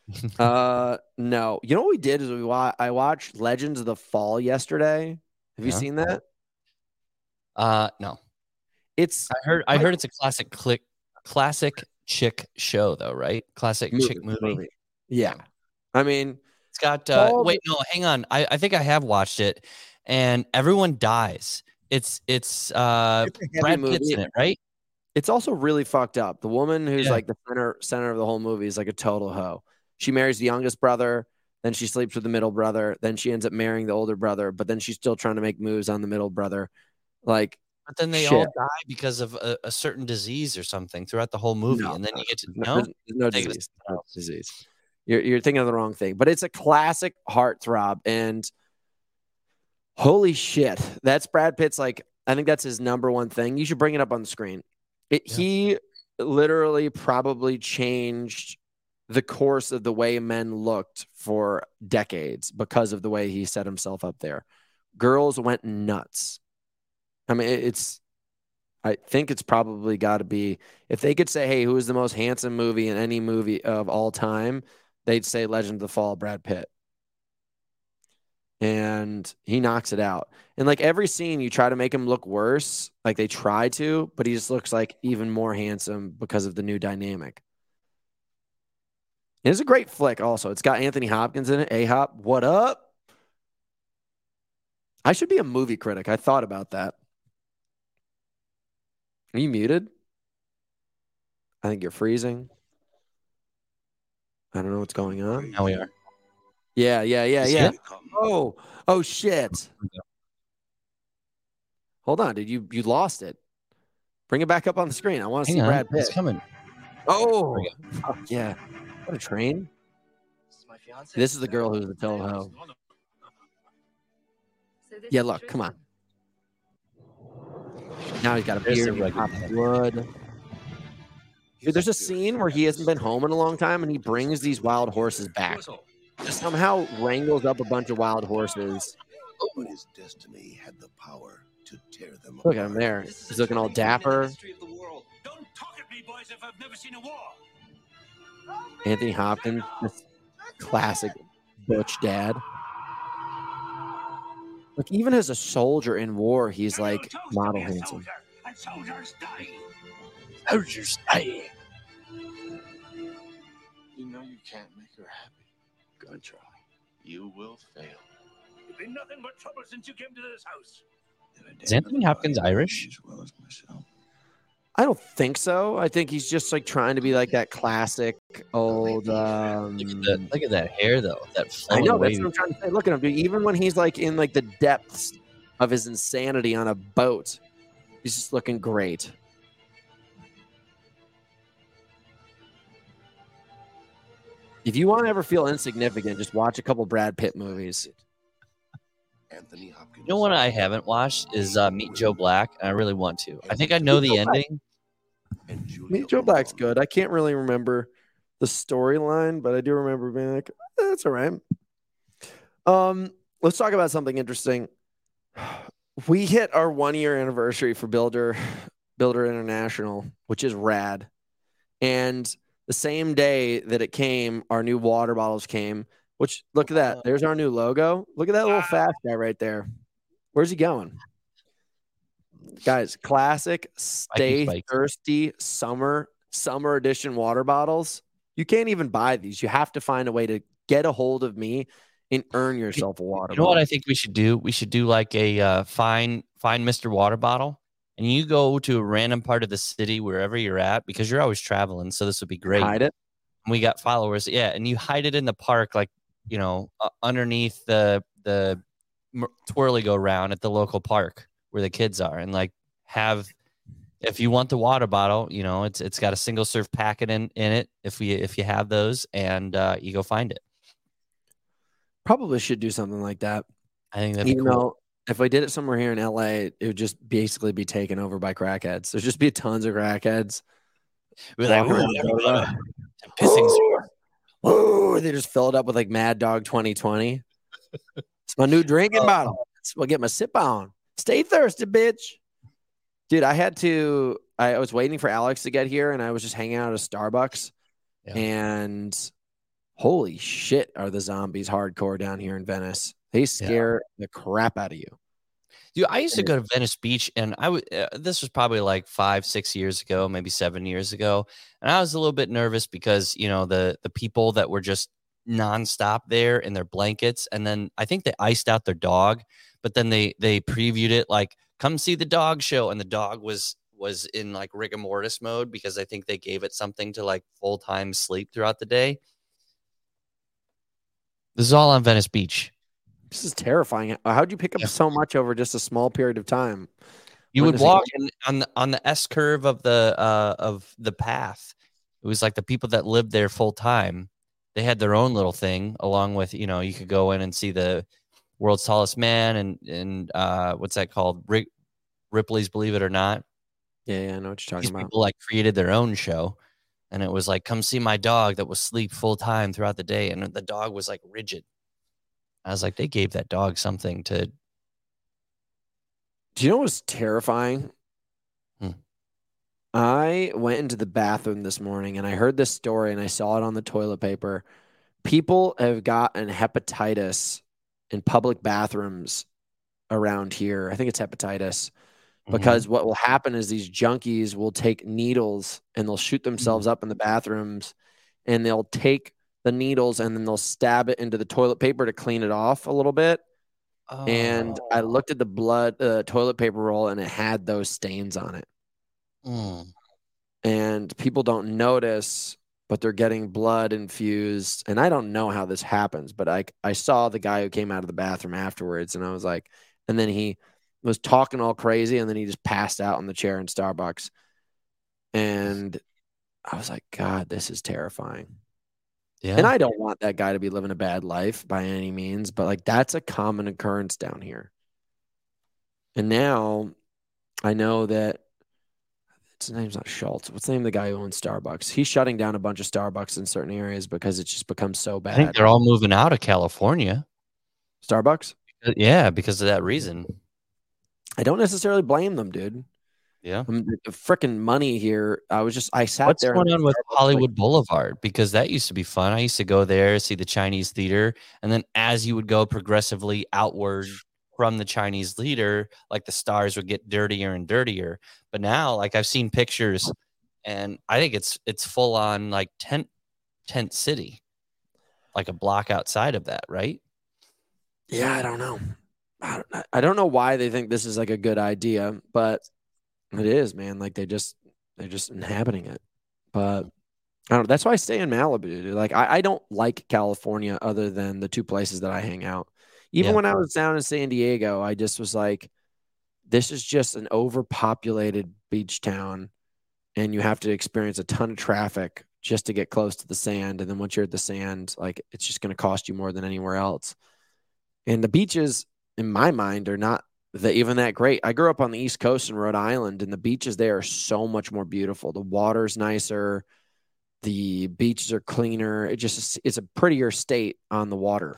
uh no. You know what we did is we wa- I watched Legends of the Fall yesterday. Have you Yeah. seen that? Uh no. It's I heard I heard it's a classic click classic chick show though, right? Classic chick movie. Yeah. I mean, It's got uh wait, no, hang on. I, I think I have watched it and everyone dies. It's it's uh it's Brad movie. Pitt's in it, right? It's also really fucked up. The woman who's Yeah. like the center center of the whole movie is like a total hoe. She marries the youngest brother, then she sleeps with the middle brother, then she ends up marrying the older brother, but then she's still trying to make moves on the middle brother. Like But then they all die because of a, a certain disease or something throughout the whole movie. No, and then you get to no, know there's, there's no disease. No disease. You're you're thinking of the wrong thing. But it's a classic heartthrob. And holy shit, that's Brad Pitt's like I think that's his number one thing. You should bring it up on the screen. It, Yeah. He literally probably changed the course of the way men looked for decades because of the way he set himself up there. Girls went nuts. I mean, it's I think it's probably got to be if they could say, "Hey, who is the most handsome movie in any movie of all time?" They'd say "Legend of the Fall," Brad Pitt, and he knocks it out. And like every scene, you try to make him look worse, like they try to, but he just looks like even more handsome because of the new dynamic. It's a great flick. Also, it's got Anthony Hopkins in it. A Hop, what up? I should be a movie critic. I thought about that. Are you muted? I think you're freezing. I don't know what's going on. Now we are. Yeah, yeah, yeah, Is yeah. Oh, oh shit. Hold on, dude. You you lost it. Bring it back up on the screen. I want to see on. Brad Pitt. It's coming. Oh, There fuck yeah. What a train. This is my fiance. This is the girl who's the Toho. Yeah, look, come on. Now he's got a There's beard. the he's got blood. Dude, there's a scene where he hasn't been home in a long time and he brings these wild horses back. Just somehow wrangles up a bunch of wild horses. But his destiny had the power to tear them Look at him there. He's looking all dapper. Don't talk at me, boys, if I've never seen a war. Anthony Hopkins, classic butch dad. Like even as a soldier in war, he's like model be a handsome. soldier, soldiers die. Soldiers die. You know you can't make her happy. Good try. You will fail. You've been nothing but trouble since you came to this house. Is Anthony Hopkins Irish? As well as myself. I don't think so. I think he's just like trying to be like that classic old. Um, Look at that. Look at that hair though. That I flowing know that's what I'm trying to say. Look at him, dude. Even when he's like in like the depths of his insanity on a boat, he's just looking great. If you want to ever feel insignificant, just watch a couple Brad Pitt movies. Anthony Hopkins. You know what I haven't watched is uh, Meet Joe Black, and I really want to. I think I know the ending. Meet Joe Black's good. I can't really remember the storyline, but I do remember being like, "Eh, "That's all right." Um, let's talk about something interesting. We hit our one year anniversary for Builder Builder International, which is rad. And the same day that it came, our new water bottles came. Which look at that. There's our new logo. Look at that little fast guy right there. Where's he going? Guys, classic stay thirsty summer summer edition water bottles. You can't even buy these. You have to find a way to get a hold of me and earn yourself a water You know what. I think we should do? We should do like a uh, find find Mr. Water Bottle, and you go to a random part of the city wherever you're at because you're always traveling. So this would be great. Hide it. we got followers yeah and you hide it in the park like you know uh, underneath the the twirly go round at the local park where the kids are and like have if you want the water bottle you know it's it's got a single serve packet in in it if we if you have those and uh you go find it Probably should do something like that. i think that'd be Even cool though if we did it somewhere here in LA, it would just basically be taken over by crackheads. There's just be tons of crackheads. We're like, "Ooh, around water the bottle. road. Pissing sore." Oh, they just fill it up with like Mad Dog 2020. It's my new drinking oh. bottle. It's what I get my sip on. Stay thirsty, bitch. Dude, I had to. I was waiting for Alex to get here, and I was just hanging out at a Starbucks. Yeah. And holy shit, are the zombies hardcore down here in Venice? They scare the crap out of you. Dude, I used to go to Venice Beach, and I would. Uh, this was probably like five, six years ago, maybe seven years ago, and I was a little bit nervous because you know the the people that were just nonstop there in their blankets, and then I think they iced out their dog, but then they they previewed it like come see the dog show, and the dog was was in like rigor mortis mode because I think they gave it something to like full time sleep throughout the day. This is all on Venice Beach. This is terrifying. How'd you pick up Yeah. so much over just a small period of time? You When would walk in, on the on the S curve of the uh of the path. It was like the people that lived there full time. They had their own little thing, along with you know you could go in and see the world's tallest man and and uh what's that called? Rick, Ripley's Believe It or Not. Yeah, yeah, I know what you're These talking about. people like created their own show, and it was like come see my dog that was sleep full time throughout the day, and the dog was like rigid. I was like, they gave that dog something to. Do you know what's terrifying? Hmm. I went into the bathroom this morning and I heard this story and I saw it on the toilet paper. People have gotten hepatitis in public bathrooms around here. I think it's hepatitis because what will happen is these junkies will take needles and they'll shoot themselves up in the bathrooms and they'll take the needles and then they'll stab it into the toilet paper to clean it off a little bit and I Oh. looked at the blood uh, toilet paper roll and it had those stains on it. Mm. And people don't notice, but they're getting blood infused. And I don't know how this happens, but I I saw the guy who came out of the bathroom afterwards, and I was like, and then he was talking all crazy, and then he just passed out on the chair in Starbucks. And I was like, God, this is terrifying. Yeah. And I don't want that guy to be living a bad life by any means, but like that's a common occurrence down here. And now I know that his name's not Schultz. What's the name of the guy who owns Starbucks? He's shutting down a bunch of Starbucks in certain areas because it's just become so bad. I think they're all moving out of California. Starbucks? Uh, Yeah, because of that reason. I don't necessarily blame them, dude. Yeah. The freaking money here. I was just I sat What's there. going on with Starbucks, like, Hollywood Boulevard? Because that used to be fun. I used to go there, see the Chinese theater, and then as you would go progressively outward from the Chinese theater, like the stars would get dirtier and dirtier. But now, like I've seen pictures, and I think it's it's full on like tent tent city, like a block outside of that, right? Yeah, I don't know. I don't, I don't know why they think this is like a good idea, but it is, man. Like they just they're just inhabiting it. But I don't know. That's why I stay in Malibu. Dude. Like I, I don't like California other than the two places that I hang out. Even Yeah. when I was down in San Diego, I just was like, this is just an overpopulated beach town, and you have to experience a ton of traffic just to get close to the sand. And then once you're at the sand, like it's just going to cost you more than anywhere else. And the beaches, in my mind, are not that even that great. I grew up on the East Coast in Rhode Island, and the beaches there are so much more beautiful. The water's nicer, the beaches are cleaner. It just it's a prettier state on the water.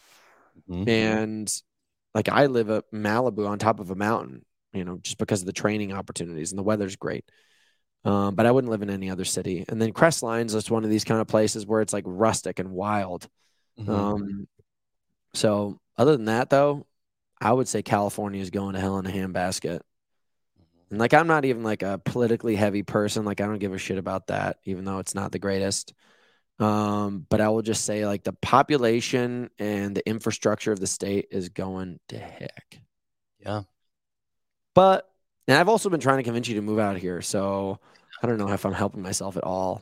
Mhm. And like I live at Malibu on top of a mountain, you know, just because of the training opportunities and the weather's great. Um, but I wouldn't live in any other city. And then Crestline's just one of these kind of places where it's like rustic and wild. Mhm. Um, so other than that, though, I would say California is going to hell in a handbasket. And like I'm not even like a politically heavy person. Like I don't give a shit about that, even though it's not the greatest. Um, but I will just say like the population and the infrastructure of the state is going to heck. Yeah. But and I've also been trying to convince you to move out here. So I don't know if I'm helping myself at all.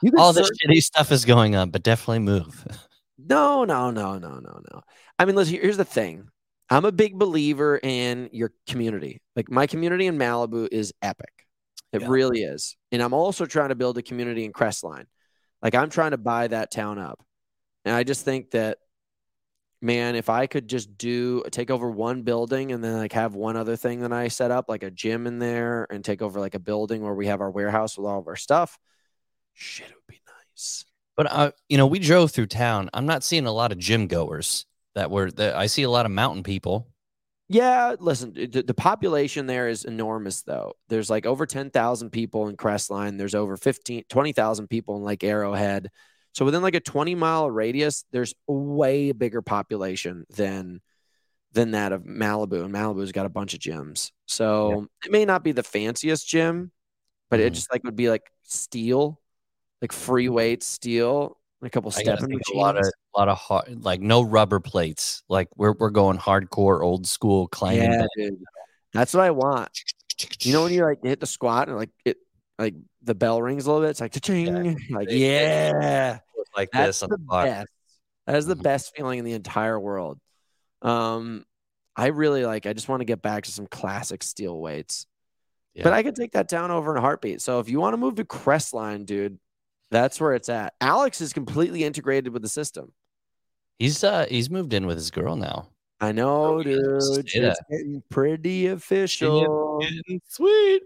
You could All this shitty stuff is going on, but definitely move. No, no, no, no, no, no. I mean, listen, here's the thing. I'm a big believer in your community. Like my community in Malibu is epic. It Yeah. really is. And I'm also trying to build a community in Crestline. Like I'm trying to buy that town up. And I just think that man, if I could just do take over one building and then like have one other thing that I set up, like a gym in there and take over like a building where we have our warehouse with all of our stuff, shit, it would be nice. But uh, you know, we drove through town. I'm not seeing a lot of gym goers that were. That I see a lot of mountain people. Yeah, listen, the, the population there is enormous, though. There's like over 10,000 people in Crestline. There's over 15, 20,000 people in like Arrowhead. So within like a 20 mile radius, there's a way bigger population than than that of Malibu. And Malibu's got a bunch of gyms. So it may not be the fanciest gym, but it Mhm. just like would be like steel, like free weight steel, a couple I gotta stepping machines. a lot of a lot of hard, like no rubber plates. Like we're we're going hardcore, old school climbing. yeah, dude. That's what I want. You know when you like hit the squat and like it like the bell rings a little bit, it's like cha-ching. Like, They- they- yeah. like That's this on the the bar. best. That is the Mhm. best feeling in the entire world. Um I really like I just want to get back to some classic steel weights. But I could take that down over in a heartbeat. So if you want to move to Crestline, dude, that's where it's at. Alex is completely integrated with the system. He's uh he's moved in with his girl now. I know, Oh, dude. It's getting pretty official. Sweet.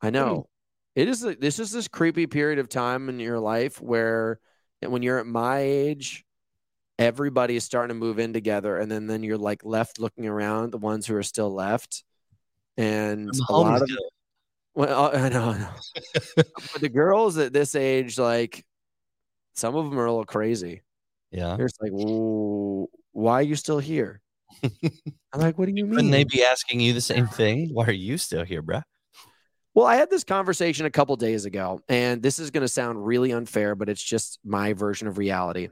I know. It is. This is this creepy period of time in your life where, when you're at my age, everybody is starting to move in together, and then then you're like left looking around, the ones who are still left, and a lot of well, uh, I know, I know. but the girls at this age, like some of them are a little crazy. Yeah. They're just like, "Whoa, why are you still here?" I'm like, "What do you mean?" Wouldn't they be asking you the same thing? Why are you still here, bruh? Well, I had this conversation a couple days ago, and this is going to sound really unfair, but it's just my version of reality.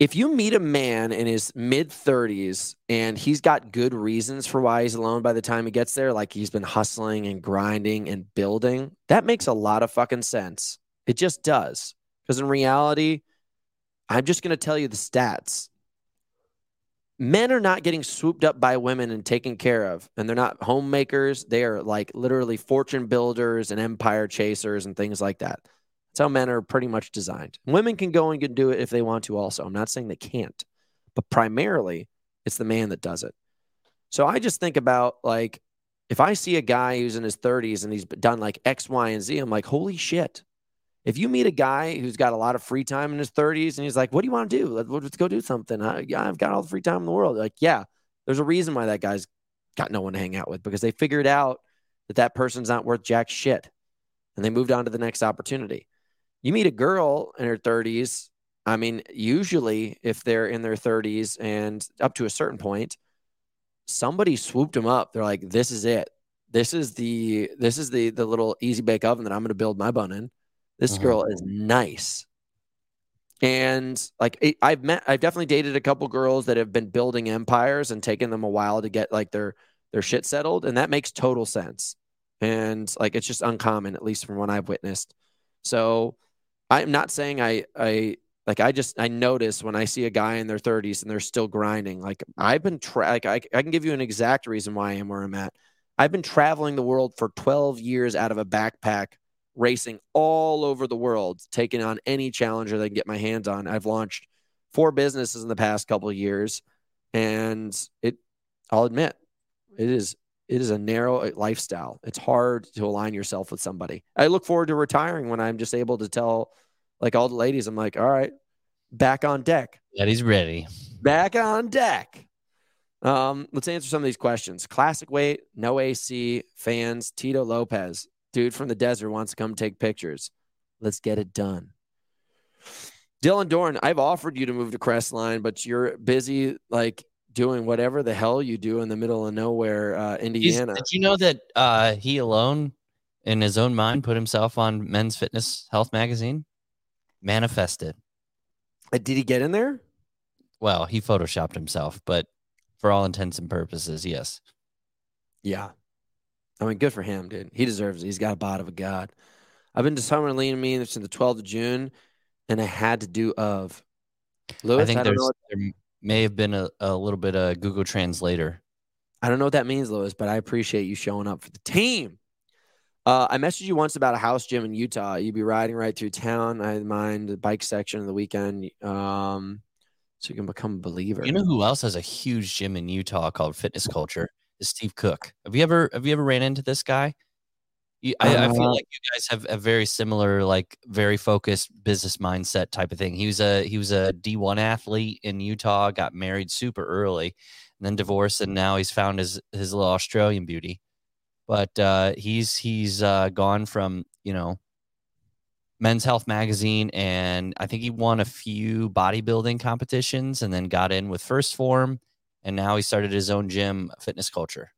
If you meet a man in his mid 30s and he's got good reasons for why he's alone by the time he gets there, like he's been hustling and grinding and building, that makes a lot of fucking sense. It just does. Because in reality, I'm just going to tell you the stats men are not getting swooped up by women and taken care of and they're not homemakers they are like literally fortune builders and empire chasers and things like that that's how men are pretty much designed women can go and can do it if they want to also i'm not saying they can't but primarily it's the man that does it so i just think about like if i see a guy who's in his 30s and he's done like x y and z i'm like holy shit if you meet a guy who's got a lot of free time in his 30s and he's like, What do you want to do? Let- Let's go do something. I, I've got all the free time in the world. Like, yeah, there's a reason why that guy's got no one to hang out with because they figured out that that person's not worth jack shit and they moved on to the next opportunity. You meet a girl in her 30s. I mean, usually if they're in their 30s and up to a certain point, somebody swooped them up. They're like, This is it. This is the this is the the little easy bake oven that I'm going to build my bun in. This Mhm. girl is nice. And like I've met, I've definitely dated a couple girls that have been building empires and taken them a while to get like their their shit settled, and that makes total sense. And like it's just uncommon, at least from what I've witnessed. So I'm not saying I I like I just I notice when I see a guy in their 30s and they're still grinding. Like I've been tra- like I, I can give you an exact reason why I am where I'm at. I've been traveling the world for 12 years out of a backpack racing all over the world, taking on any challenger I can get my hands on. I've launched four businesses in the past couple of years, and it, I'll admit, it is it is a narrow lifestyle. It's hard to align yourself with somebody. I look forward to retiring when I'm just able to tell, like all the ladies, I'm like, all right, back on deck That he's ready. back on deck. Um, let's answer some of these questions. Classic weight, no AC, fans, Tito Lopez, dude from the desert wants to come take pictures. Let's get it done. Dylan Dorn, I've offered you to move to Crestline, but you're busy like doing whatever the hell you do in the middle of nowhere, uh, He's- Indiana. did you know that uh, he alone, in his own mind, put himself on Men's Fitness Health magazine? Manifested. Uh, Did he get in there? Well, he photoshopped himself, but for all intents and purposes, yes. Yeah. I mean, good for him, dude. He deserves it. He's got a bod of a god. I've been to Summer Lean and Me since the 12th of June, and I had to do of. Lewis, I think don't there's there may have been a, a little bit of Google Translator. I don't know what that means, Lewis, but I appreciate you showing up for the team. Uh, I messaged you once about a house gym in Utah. You'd be riding right through town. I mind the bike section of the weekend. Um, so you can become a believer. You know who else has a huge gym in Utah called Fitness Culture? Is Steve Cook. Have you ever have you ever ran into this guy? I, I feel like you guys have a very similar, like very focused business mindset type of thing. He was a he was a D one athlete in Utah, got married super early, and then divorced, and now he's found his his little Australian beauty. But uh, he's he's uh, gone from you know Men's Health magazine, and I think he won a few bodybuilding competitions, and then got in with First Form, and now he started his own gym, Fitness Culture,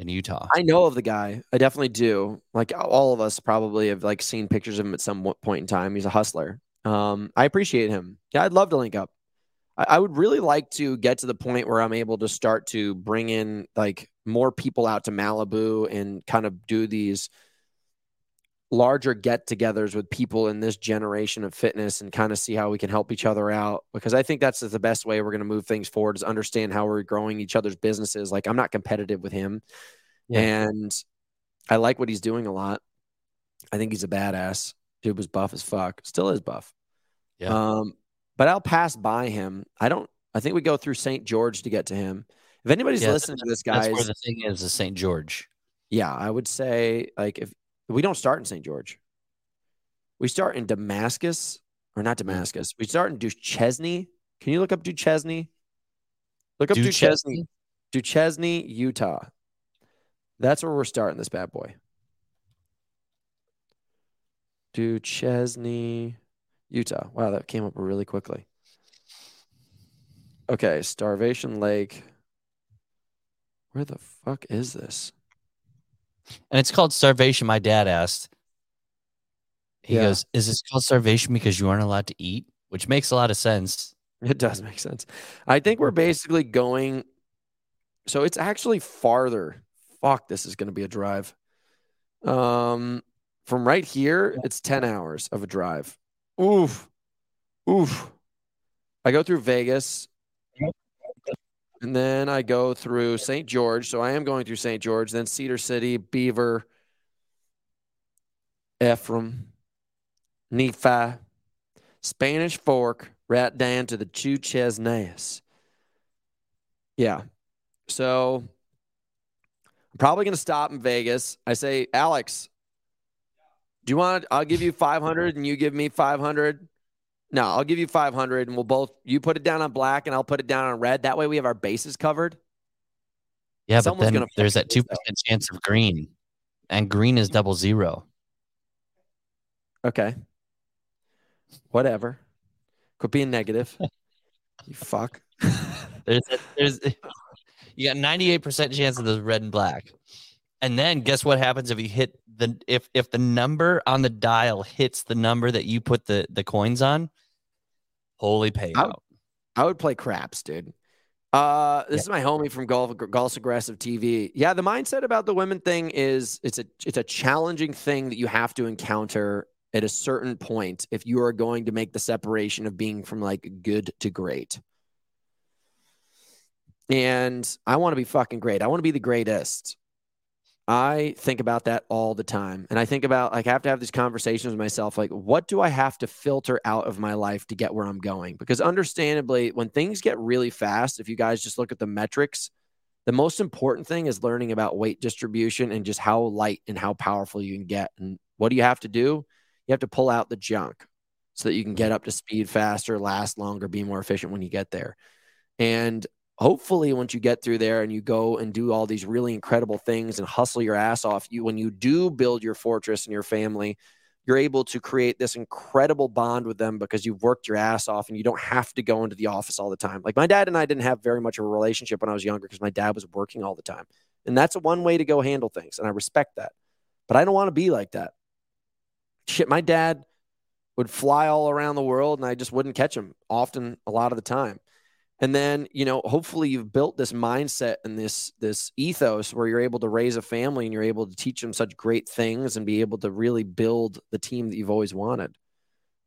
in Utah. I know of the guy. I definitely do. Like all of us probably have like seen pictures of him at some point in time. He's a hustler. Um, I appreciate him. Yeah, I'd love to link up. I, I would really like to get to the point where I'm able to start to bring in like more people out to Malibu and kind of do these larger get-togethers with people in this generation of fitness and kind of see how we can help each other out because I think that's the best way we're going to move things forward is understand how we're growing each other's businesses. Like I'm not competitive with him. Yeah. And I like what he's doing a lot. I think he's a badass. Dude was buff as fuck. Still is buff. Yeah. Um, but I'll pass by him. I don't I think we go through St. George to get to him. If anybody's Yeah, listening to this That's guys, where the thing is, is St. George. yeah, I would say like if we don't start in St. George. We start in Damascus or not hmm. Damascus. We start in Duchesne. Can you look up Duchesne? Look up Duchesne. Duchesne? Duchesne, Utah. That's where we're starting this bad boy. Duchesne, Utah. Wow, that came up really quickly. Okay, Starvation Lake. Where the fuck is this? And it's called starvation. My dad asked. He Yeah. goes, Is this called starvation because you aren't allowed to eat? Which makes a lot of sense. It does make sense. I think we're basically going. So it's actually farther. Fuck, this is going to be a drive. Um, from right here, it's ten hours of a drive. Oof, oof. I go through Vegas, and then I go through St. George. So I am going through St. George, then Cedar City, Beaver, Ephraim, Nephi, Spanish Fork, right down to the Duchesnes. Yeah. So I'm probably going to stop in Vegas. I say, Alex, do you want, I'll give you 500 and you give me 500. No, I'll give you 500 and we'll both, you put it down on black and I'll put it down on red. That way we have our bases covered. Yeah, Someone's but then gonna there's that two lose, percent chance of green. And green is double zero. Okay. Whatever. Quit being negative. you fuck. There's there's you got 98% chance of those red and black. And then guess what happens if you hit the if if the number on the dial hits the number that you put the the coins on? Holy payout. I would play craps, dude. Uh, this Yeah. is my homie from Golf Golf Aggressive TV. Yeah, the mindset about the women thing is it's a it's a challenging thing that you have to encounter at a certain point if you are going to make the separation of being from like good to great. And I want to be fucking great. I want to be the greatest. I think about that all the time. And I think about like I have to have these conversations with myself like what do I have to filter out of my life to get where I'm going? Because understandably when things get really fast, if you guys just look at the metrics, the most important thing is learning about weight distribution and just how light and how powerful you can get. And what do you have to do? You have to pull out the junk so that you can get up to speed faster, last longer, be more efficient when you get there. And hopefully once you get through there and you go and do all these really incredible things and hustle your ass off you when you do build your fortress and your family you're able to create this incredible bond with them because you've worked your ass off and you don't have to go into the office all the time. Like my dad and I didn't have very much of a relationship when I was younger because my dad was working all the time. And that's one way to go handle things. And I respect that. But I don't want to be like that. Shit, my dad would fly all around the world and I just wouldn't catch him often, a lot of the time. And then, you know, hopefully you've built this mindset and this this ethos where you're able to raise a family and you're able to teach them such great things and be able to really build the team that you've always wanted.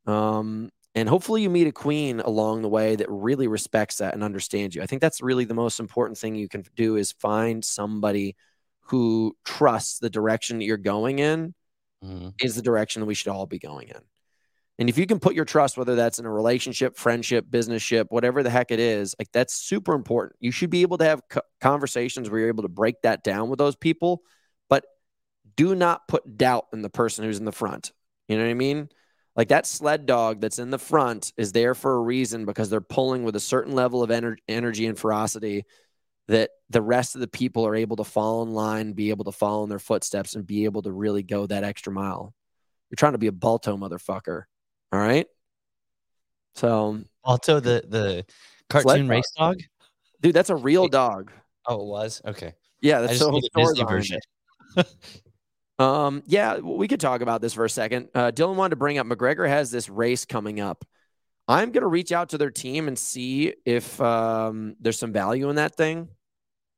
Um, and hopefully you meet a queen along the way that really respects that and understands you. I think that's really the most important thing you can do is find somebody who trusts the direction that you're going in Mhm. is the direction that we should all be going in. And if you can put your trust, whether that's in a relationship, friendship, business ship, whatever the heck it is, like that's super important. You should be able to have co- conversations where you're able to break that down with those people, but do not put doubt in the person who's in the front. You know what I mean? Like that sled dog that's in the front is there for a reason because they're pulling with a certain level of ener- energy and ferocity that the rest of the people are able to fall in line, be able to follow in their footsteps, and be able to really go that extra mile. You're trying to be a Balto motherfucker. All right. So, Also, the the cartoon race dog. dude, that's a real dog. Oh, it was okay. Yeah, that's just the whole story Disney version. Um, yeah, we could talk about this for a second. Uh, Dylan wanted to bring up McGregor has this race coming up. I'm gonna reach out to their team and see if um, there's some value in that thing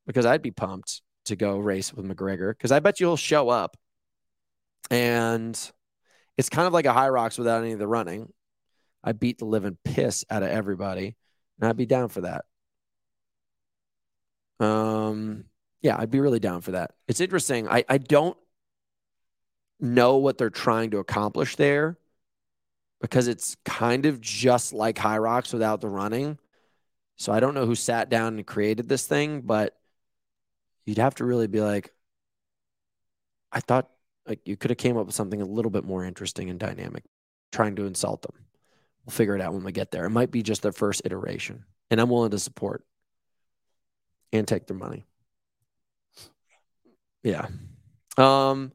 because I'd be pumped to go race with McGregor because I bet you he'll show up. And it's kind of like a Hyrox without any of the running. I beat the living piss out of everybody, and I'd be down for that. Um, yeah, I'd be really down for that. It's interesting. I, I don't know what they're trying to accomplish there because it's kind of just like Hyrox without the running. So I don't know who sat down and created this thing, but you'd have to really be like, I thought like you could have came up with something a little bit more interesting and dynamic, trying to insult them. We'll figure it out when we get there. It might be just their first iteration, and I'm willing to support and take their money. Yeah. Um,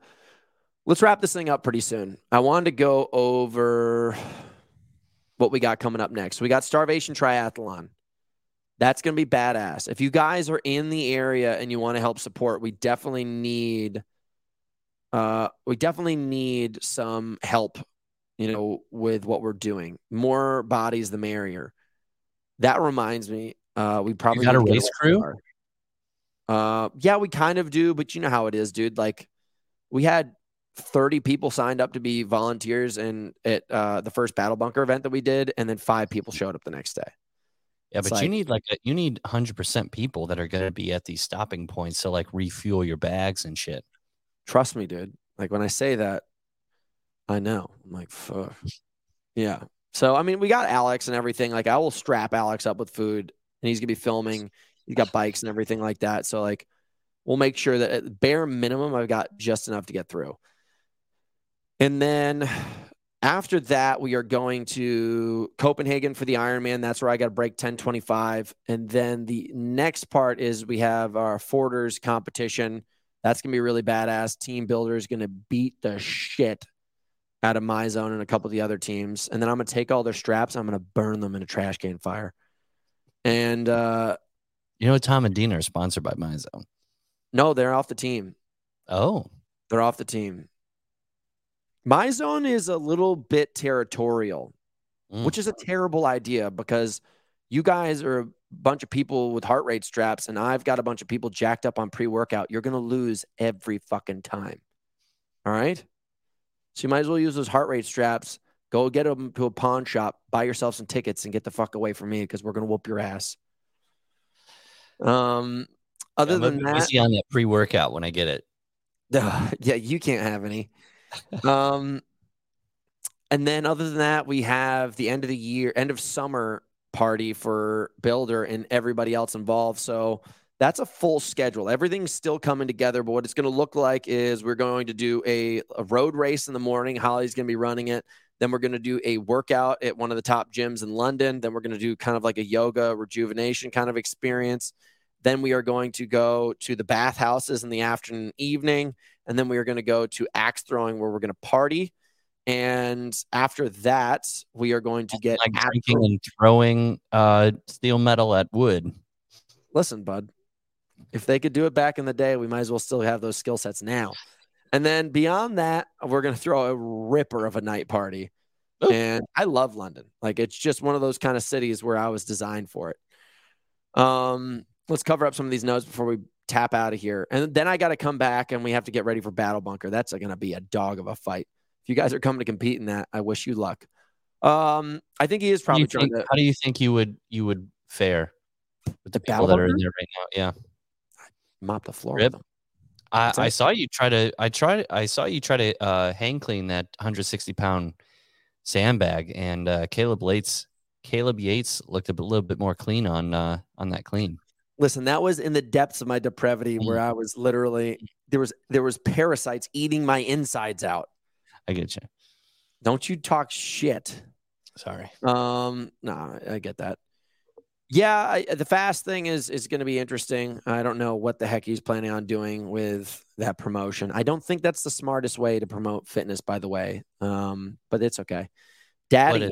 let's wrap this thing up pretty soon. I wanted to go over what we got coming up next. We got Starvation Triathlon. That's going to be badass. If you guys are in the area and you want to help support, we definitely need uh we definitely need some help, you know, with what we're doing. More bodies the merrier. That reminds me, uh we probably got a race crew? Uh yeah, we kind of do, but you know how it is, dude. Like we had 30 people signed up to be volunteers in at uh, the first battle bunker event that we did, and then five people showed up the next day. Yeah, It's but you need like a, you need hundred percent people that are going to be at these stopping points to like refuel your bags and shit. Trust me, dude. Like when I say that, I know. I'm like, fuck. Yeah. So I mean, we got Alex and everything. Like I will strap Alex up with food, and he's gonna be filming. He's got bikes and everything like that. So like, we'll make sure that at bare minimum, I've got just enough to get through. And then after that, we are going to Copenhagen for the Ironman. That's where I got to break 1025. And then the next part is we have our Forders competition. That's going to be really badass. Team Builder is going to beat the shit out of MYZONE and a couple of the other teams. And then I'm going to take all their straps. I'm going to burn them in a trash can fire. And uh, You know, Tom and Dean are sponsored by MYZONE. no, they're off the team. Oh, They're off the team. MYZONE is a little bit territorial, Mm. which is a terrible idea because you guys are bunch of people with heart rate straps, and I've got a bunch of people jacked up on pre workout. You're going to lose every fucking time. All right. So you might as well use those heart rate straps. Go get them to a pawn shop, buy yourself some tickets, and get the fuck away from me because we're going to whoop your ass. Um, other I'm than that, busy on that pre workout when I get it. Ugh, yeah, you can't have any. um, and then other than that, we have the end of the year, end of summer party for Builder and everybody else involved. So that's a full schedule. Everything's still coming together, but what it's going to look like is we're going to do a, a road race in the morning. Holly's going to be running it. Then we're going to do a workout at one of the top gyms in London. Then we're going to do kind of like a yoga rejuvenation kind of experience. Then we are going to go to the bathhouses in the afternoon, and evening, and then we are going to go to axe throwing where we're going to party. And after that, we are going to get like drinking and throwing uh, steel metal at wood. listen, bud, if they could do it back in the day, we might as well still have those skill sets now. And then beyond that, we're going to throw a ripper of a night party. Ooh. And I love London. Like it's just one of those kind of cities where I was designed for it. Um, let's cover up some of these notes before we tap out of here. And then I got to come back and we have to get ready for Battle Bunker. That's going to be a dog of a fight. If you guys are coming to compete in that, I wish you luck. Um, I think he is probably trying think, to how do you think you would you would fare with the, people that are in there right now? Yeah. mop the floor. With them. I, I saw you try to I tried I saw you try to uh, hang clean that 160 pound sandbag and uh, Caleb Yates Caleb Yates looked a little bit more clean on uh, on that clean. Listen, that was in the depths of my depravity where Mm. I was literally there was there was parasites eating my insides out. I get you. Don't you talk shit. Sorry. Um, no, I get that. Yeah, I, the fast thing is is going to be interesting. I don't know what the heck he's planning on doing with that promotion. I don't think that's the smartest way to promote fitness, by the way. Um, but it's okay. Daddy,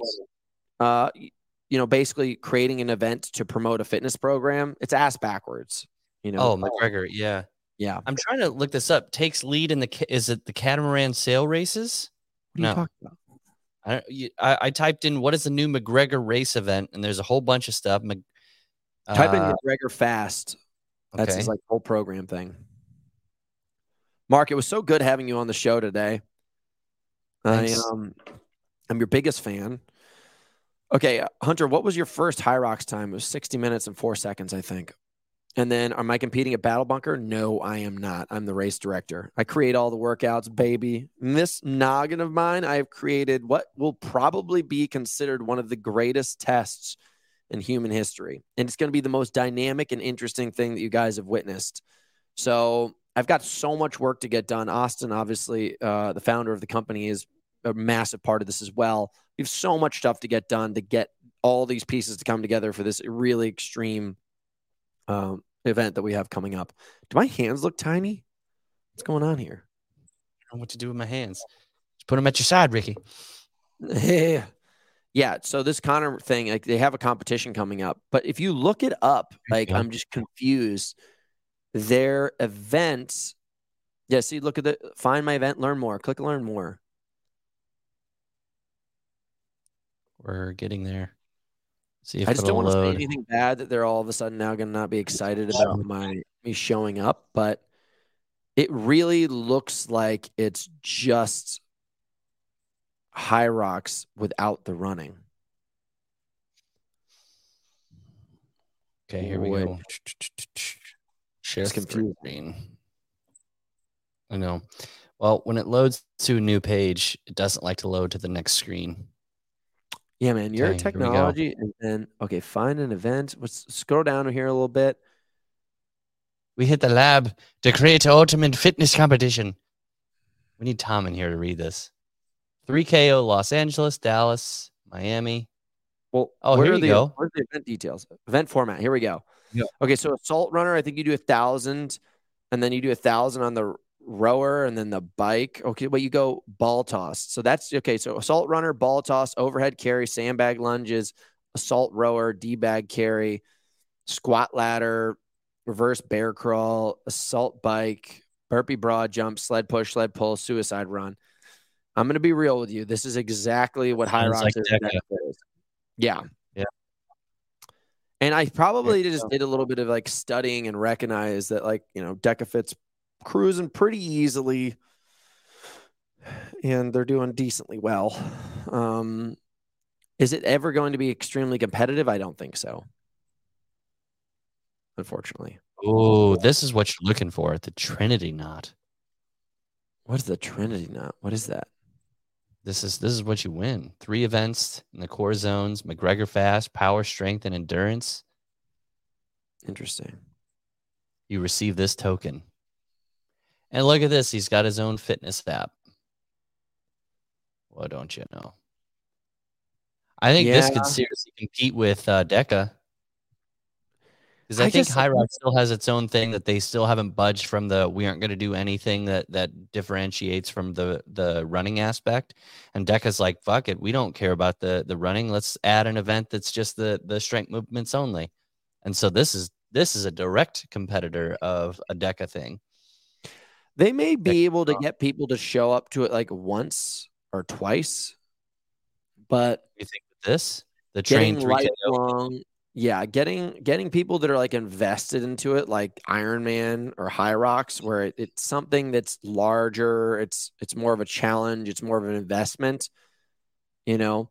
uh, you know, basically creating an event to promote a fitness program. It's ass backwards. You know. Oh, McGregor. Yeah. Yeah. I'm trying to look this up. Takes lead in the is it the catamaran sail races? What are you No. talking about? I, you- I I typed in what is the new McGregor race event, and there's a whole bunch of stuff. Mc- Type in uh, McGregor fast. That's okay. his like whole program thing. Mark, it was so good having you on the show today. I Thanks. um, I'm your biggest fan. Okay, uh, Hunter, what was your first Hyrox time? It was 60 minutes and four seconds, I think. And then, am I competing at Battle Bunker? No, I am not. I'm the race director. I create all the workouts, baby. In this noggin of mine, I have created what will probably be considered one of the greatest tests in human history. And it's going to be the most dynamic and interesting thing that you guys have witnessed. So I've got so much work to get done. Austin, obviously, uh, the founder of the company, is a massive part of this as well. We have so much stuff to get done to get all these pieces to come together for this really extreme um, event that we have coming up. Do my hands look tiny? What's going on here? I don't know what to do with my hands. Just put them at your side, Ricky. yeah. Yeah. So this Connor thing, like they have a competition coming up, but if you look it up, like Yeah. I'm just confused. Their events. Yeah. See, look at the find my event, learn more. Click learn more. We're getting there. See if I just don't want to say anything bad that they're all of a sudden now going to not be excited about my me showing up, but it really looks like it's just Hyrox without the running. Okay, here we Wait. go. Share screen. I know. Well, when it loads to a new page, it doesn't like to load to the next screen. Yeah, man, your Okay, here we go. technology, and then okay, find an event. Let's scroll down here a little bit. We hit the lab to create ultimate fitness competition. We need Tom in here to read this. 3KO Los Angeles, Dallas, Miami. Well, Oh, where here are the, go. Where's the event details? Event format. Here we go. Yeah. Okay, so assault runner, I think you do a thousand, and then you do a thousand on the rower, and then the bike. Okay, but you go ball toss. So that's okay. So assault runner, ball toss, overhead carry, sandbag lunges, assault rower, d bag carry, squat ladder, reverse bear crawl, assault bike, burpee broad jump, sled push, sled pull, suicide run. I'm gonna be real with you. This is exactly what Hyrox like is. Yeah. Yeah. And I probably Yeah. just did a little bit of like studying and recognize that like, you know, DEKA fits cruising pretty easily and they're doing decently well. Um is it ever going to be extremely competitive? I don't think so. Unfortunately. Oh, this is what you're looking for the Trinity knot. What is the Trinity knot? What is that? This is this is what you win. Three events in the core zones: McGregor Fast, Power, Strength, and Endurance. Interesting. You receive this token. And look at this. He's got his own fitness app. What don't you know? I think this could seriously compete with uh, DEKA. Because I, I think just- Hyrox still has its own thing that they still haven't budged from the we aren't going to do anything that that differentiates from the the running aspect. And DEKA's like, fuck it, we don't care about the the running. Let's add an event that's just the the strength movements only. And so this is this is a direct competitor of a DEKA thing. They may be able to get people to show up to it like once or twice, but You think this the train lifelong, yeah, getting getting people that are like invested into it, like Ironman or Hyrox, where it, it's something that's larger. It's it's more of a challenge. It's more of an investment. You know,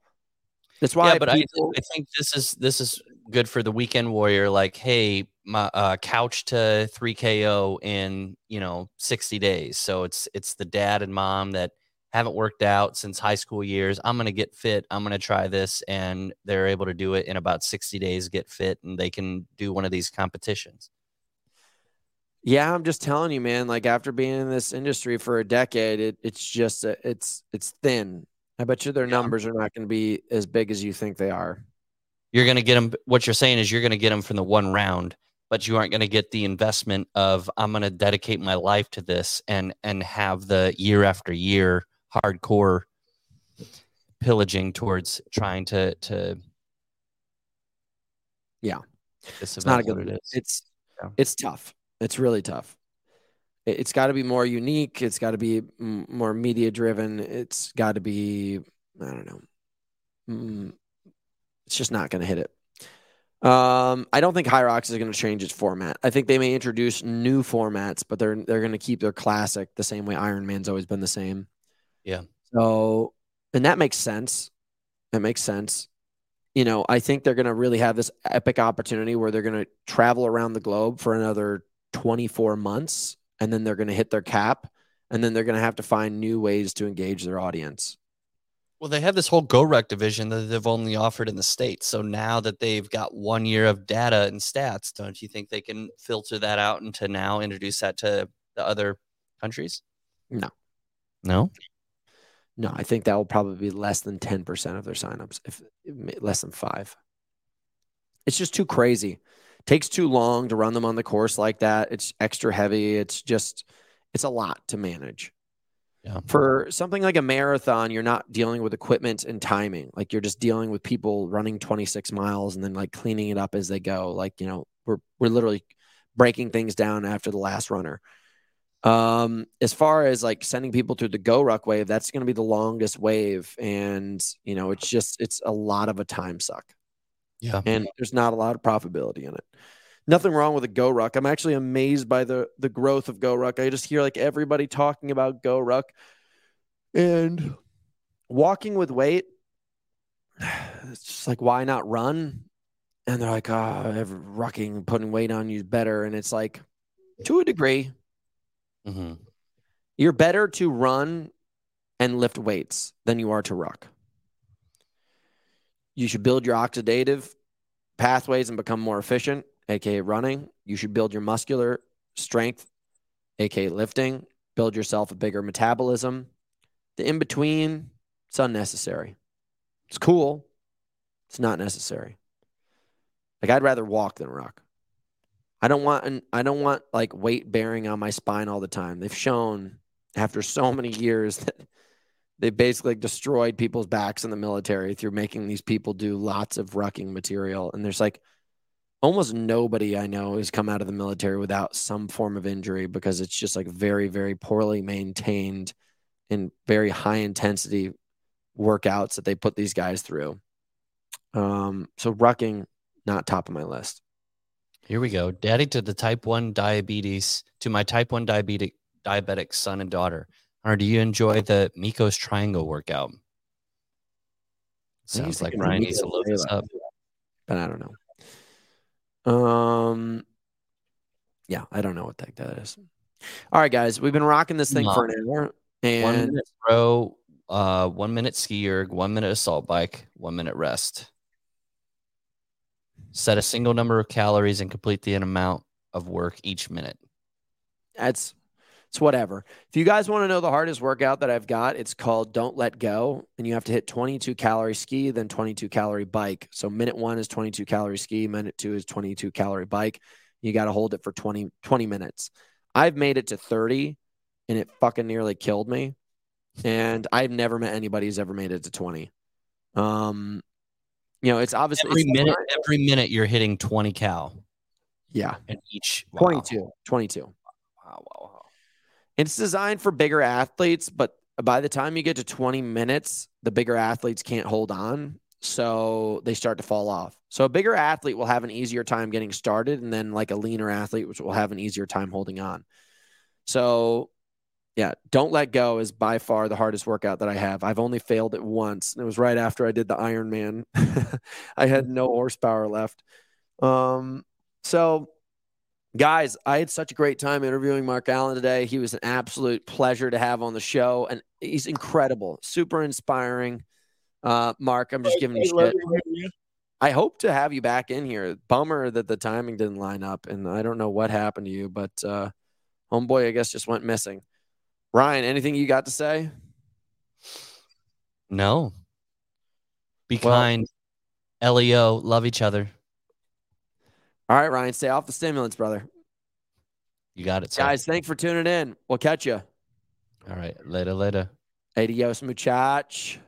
that's why. yeah, but I, I think this is this is good for the weekend warrior. Like, hey, my uh, couch to three KO in you know sixty days. So it's it's the dad and mom that haven't worked out since high school years. I'm gonna get fit. I'm gonna try this, and they're able to do it in about sixty days. Get fit, and they can do one of these competitions. Yeah, I'm just telling you, man. Like after being in this industry for a decade, it, it's just a, it's it's thin. I bet you their Yeah. numbers are not going to be as big as you think they are. You're gonna get them. What you're saying is you're gonna get them from the one round. But you aren't going to get the investment of I'm going to dedicate my life to this and and have the year after year hardcore pillaging towards trying to to Yeah. It's not a good. it is. It's Yeah. it's tough. It's really tough. It, it's got to be more unique. It's got to be m- more media driven. It's got to be I don't know. It's just not going to hit it. Um, I don't think Hyrox is going to change its format. I think they may introduce new formats, but they're they're going to keep their classic the same way Ironman's always been the same. Yeah. So, and that makes sense. That makes sense. You know, I think they're going to really have this epic opportunity where they're going to travel around the globe for another 24 months and then they're going to hit their cap and then they're going to have to find new ways to engage their audience. Well, they have this whole GoRuck division that they've only offered in the states. So now that they've got one year of data and stats, don't you think they can filter that out and to now introduce that to the other countries? No. No. No, I think that will probably be less than 10% of their signups, if less than five. It's just too crazy. Takes too long to run them on the course like that. It's extra heavy. It's just, it's a lot to manage. Yeah. For something like a marathon, you're not dealing with equipment and timing. Like you're just dealing with people running 26 miles and then like cleaning it up as they go. Like, you know, we're we're literally breaking things down after the last runner. Um, as far as like sending people through the GoRuck wave, that's going to be the longest wave, and you know, it's just it's a lot of a time suck, Yeah. and there's not a lot of profitability in it. Nothing wrong with a GoRuck. I'm actually amazed by the the growth of GoRuck. I just hear like everybody talking about GoRuck, and walking with weight. It's just like why not run? And they're like, oh, every- rucking, putting weight on you is better, and it's like to a degree. hmm You're better to run and lift weights than you are to ruck. You should build your oxidative pathways and become more efficient, aka running. You should build your muscular strength, aka lifting, build yourself a bigger metabolism. The in between, it's unnecessary. It's cool. It's not necessary. Like I'd rather walk than rock. I don't want an, I don't want like weight bearing on my spine all the time. They've shown after so many years that they basically destroyed people's backs in the military through making these people do lots of rucking material. And there's like almost nobody I know has come out of the military without some form of injury because it's just like very, very poorly maintained and very high intensity workouts that they put these guys through. Um, so rucking, not top of my list. Here we go. Daddy to the type 1 diabetes, to my type 1 diabetic diabetic son and daughter. Or do you enjoy the Miko's triangle workout? I think he's Sounds like Ryan needs to load this up. but I don't know. Um, yeah, I don't know what the heck that is. All right, guys, we've been rocking this thing for an hour, One and minute row, uh, one minute ski erg, one minute assault bike, one minute rest. Set a single number of calories and complete the amount of work each minute. that's It's whatever. If you guys want to know the hardest workout that I've got, it's called Don't Let Go. And you have to hit 22 calorie ski, then 22 calorie bike. So minute one is 22 calorie ski, minute two is 22 calorie bike. You got to hold it for 20, 20 minutes. I've made it to 30 and it fucking nearly killed me. And I've never met anybody who's ever made it to 20. Um, you know, it's obviously Every it's- minute, every minute you're hitting 20 cal Yeah, And each. wow. 22, 22. Wow, wow, wow. It's designed for bigger athletes, but by the time you get to 20 minutes, the bigger athletes can't hold on. So they start to fall off. So a bigger athlete will have an easier time getting started, and then like a leaner athlete, which will have an easier time holding on. So yeah, don't let go is by far the hardest workout that I have. I've only failed it once. And it was right after I did the Ironman. I had no horsepower left. Um, so guys, I had such a great time interviewing Mark Allen today. He was an absolute pleasure to have on the show, and he's incredible, super inspiring. Uh, Mark, I'm just giving you shit. I hope to have you back in here. Bummer that the timing didn't line up, and I don't know what happened to you, but uh, homeboy, I guess, just went missing. Ryan, anything you got to say? No. Be Well- kind. Leo, love each other. All right, Ryan, stay off the stimulants, brother. You got it, sir. Guys, thanks for tuning in. We'll catch you. All right. Later, later. Adios, muchach.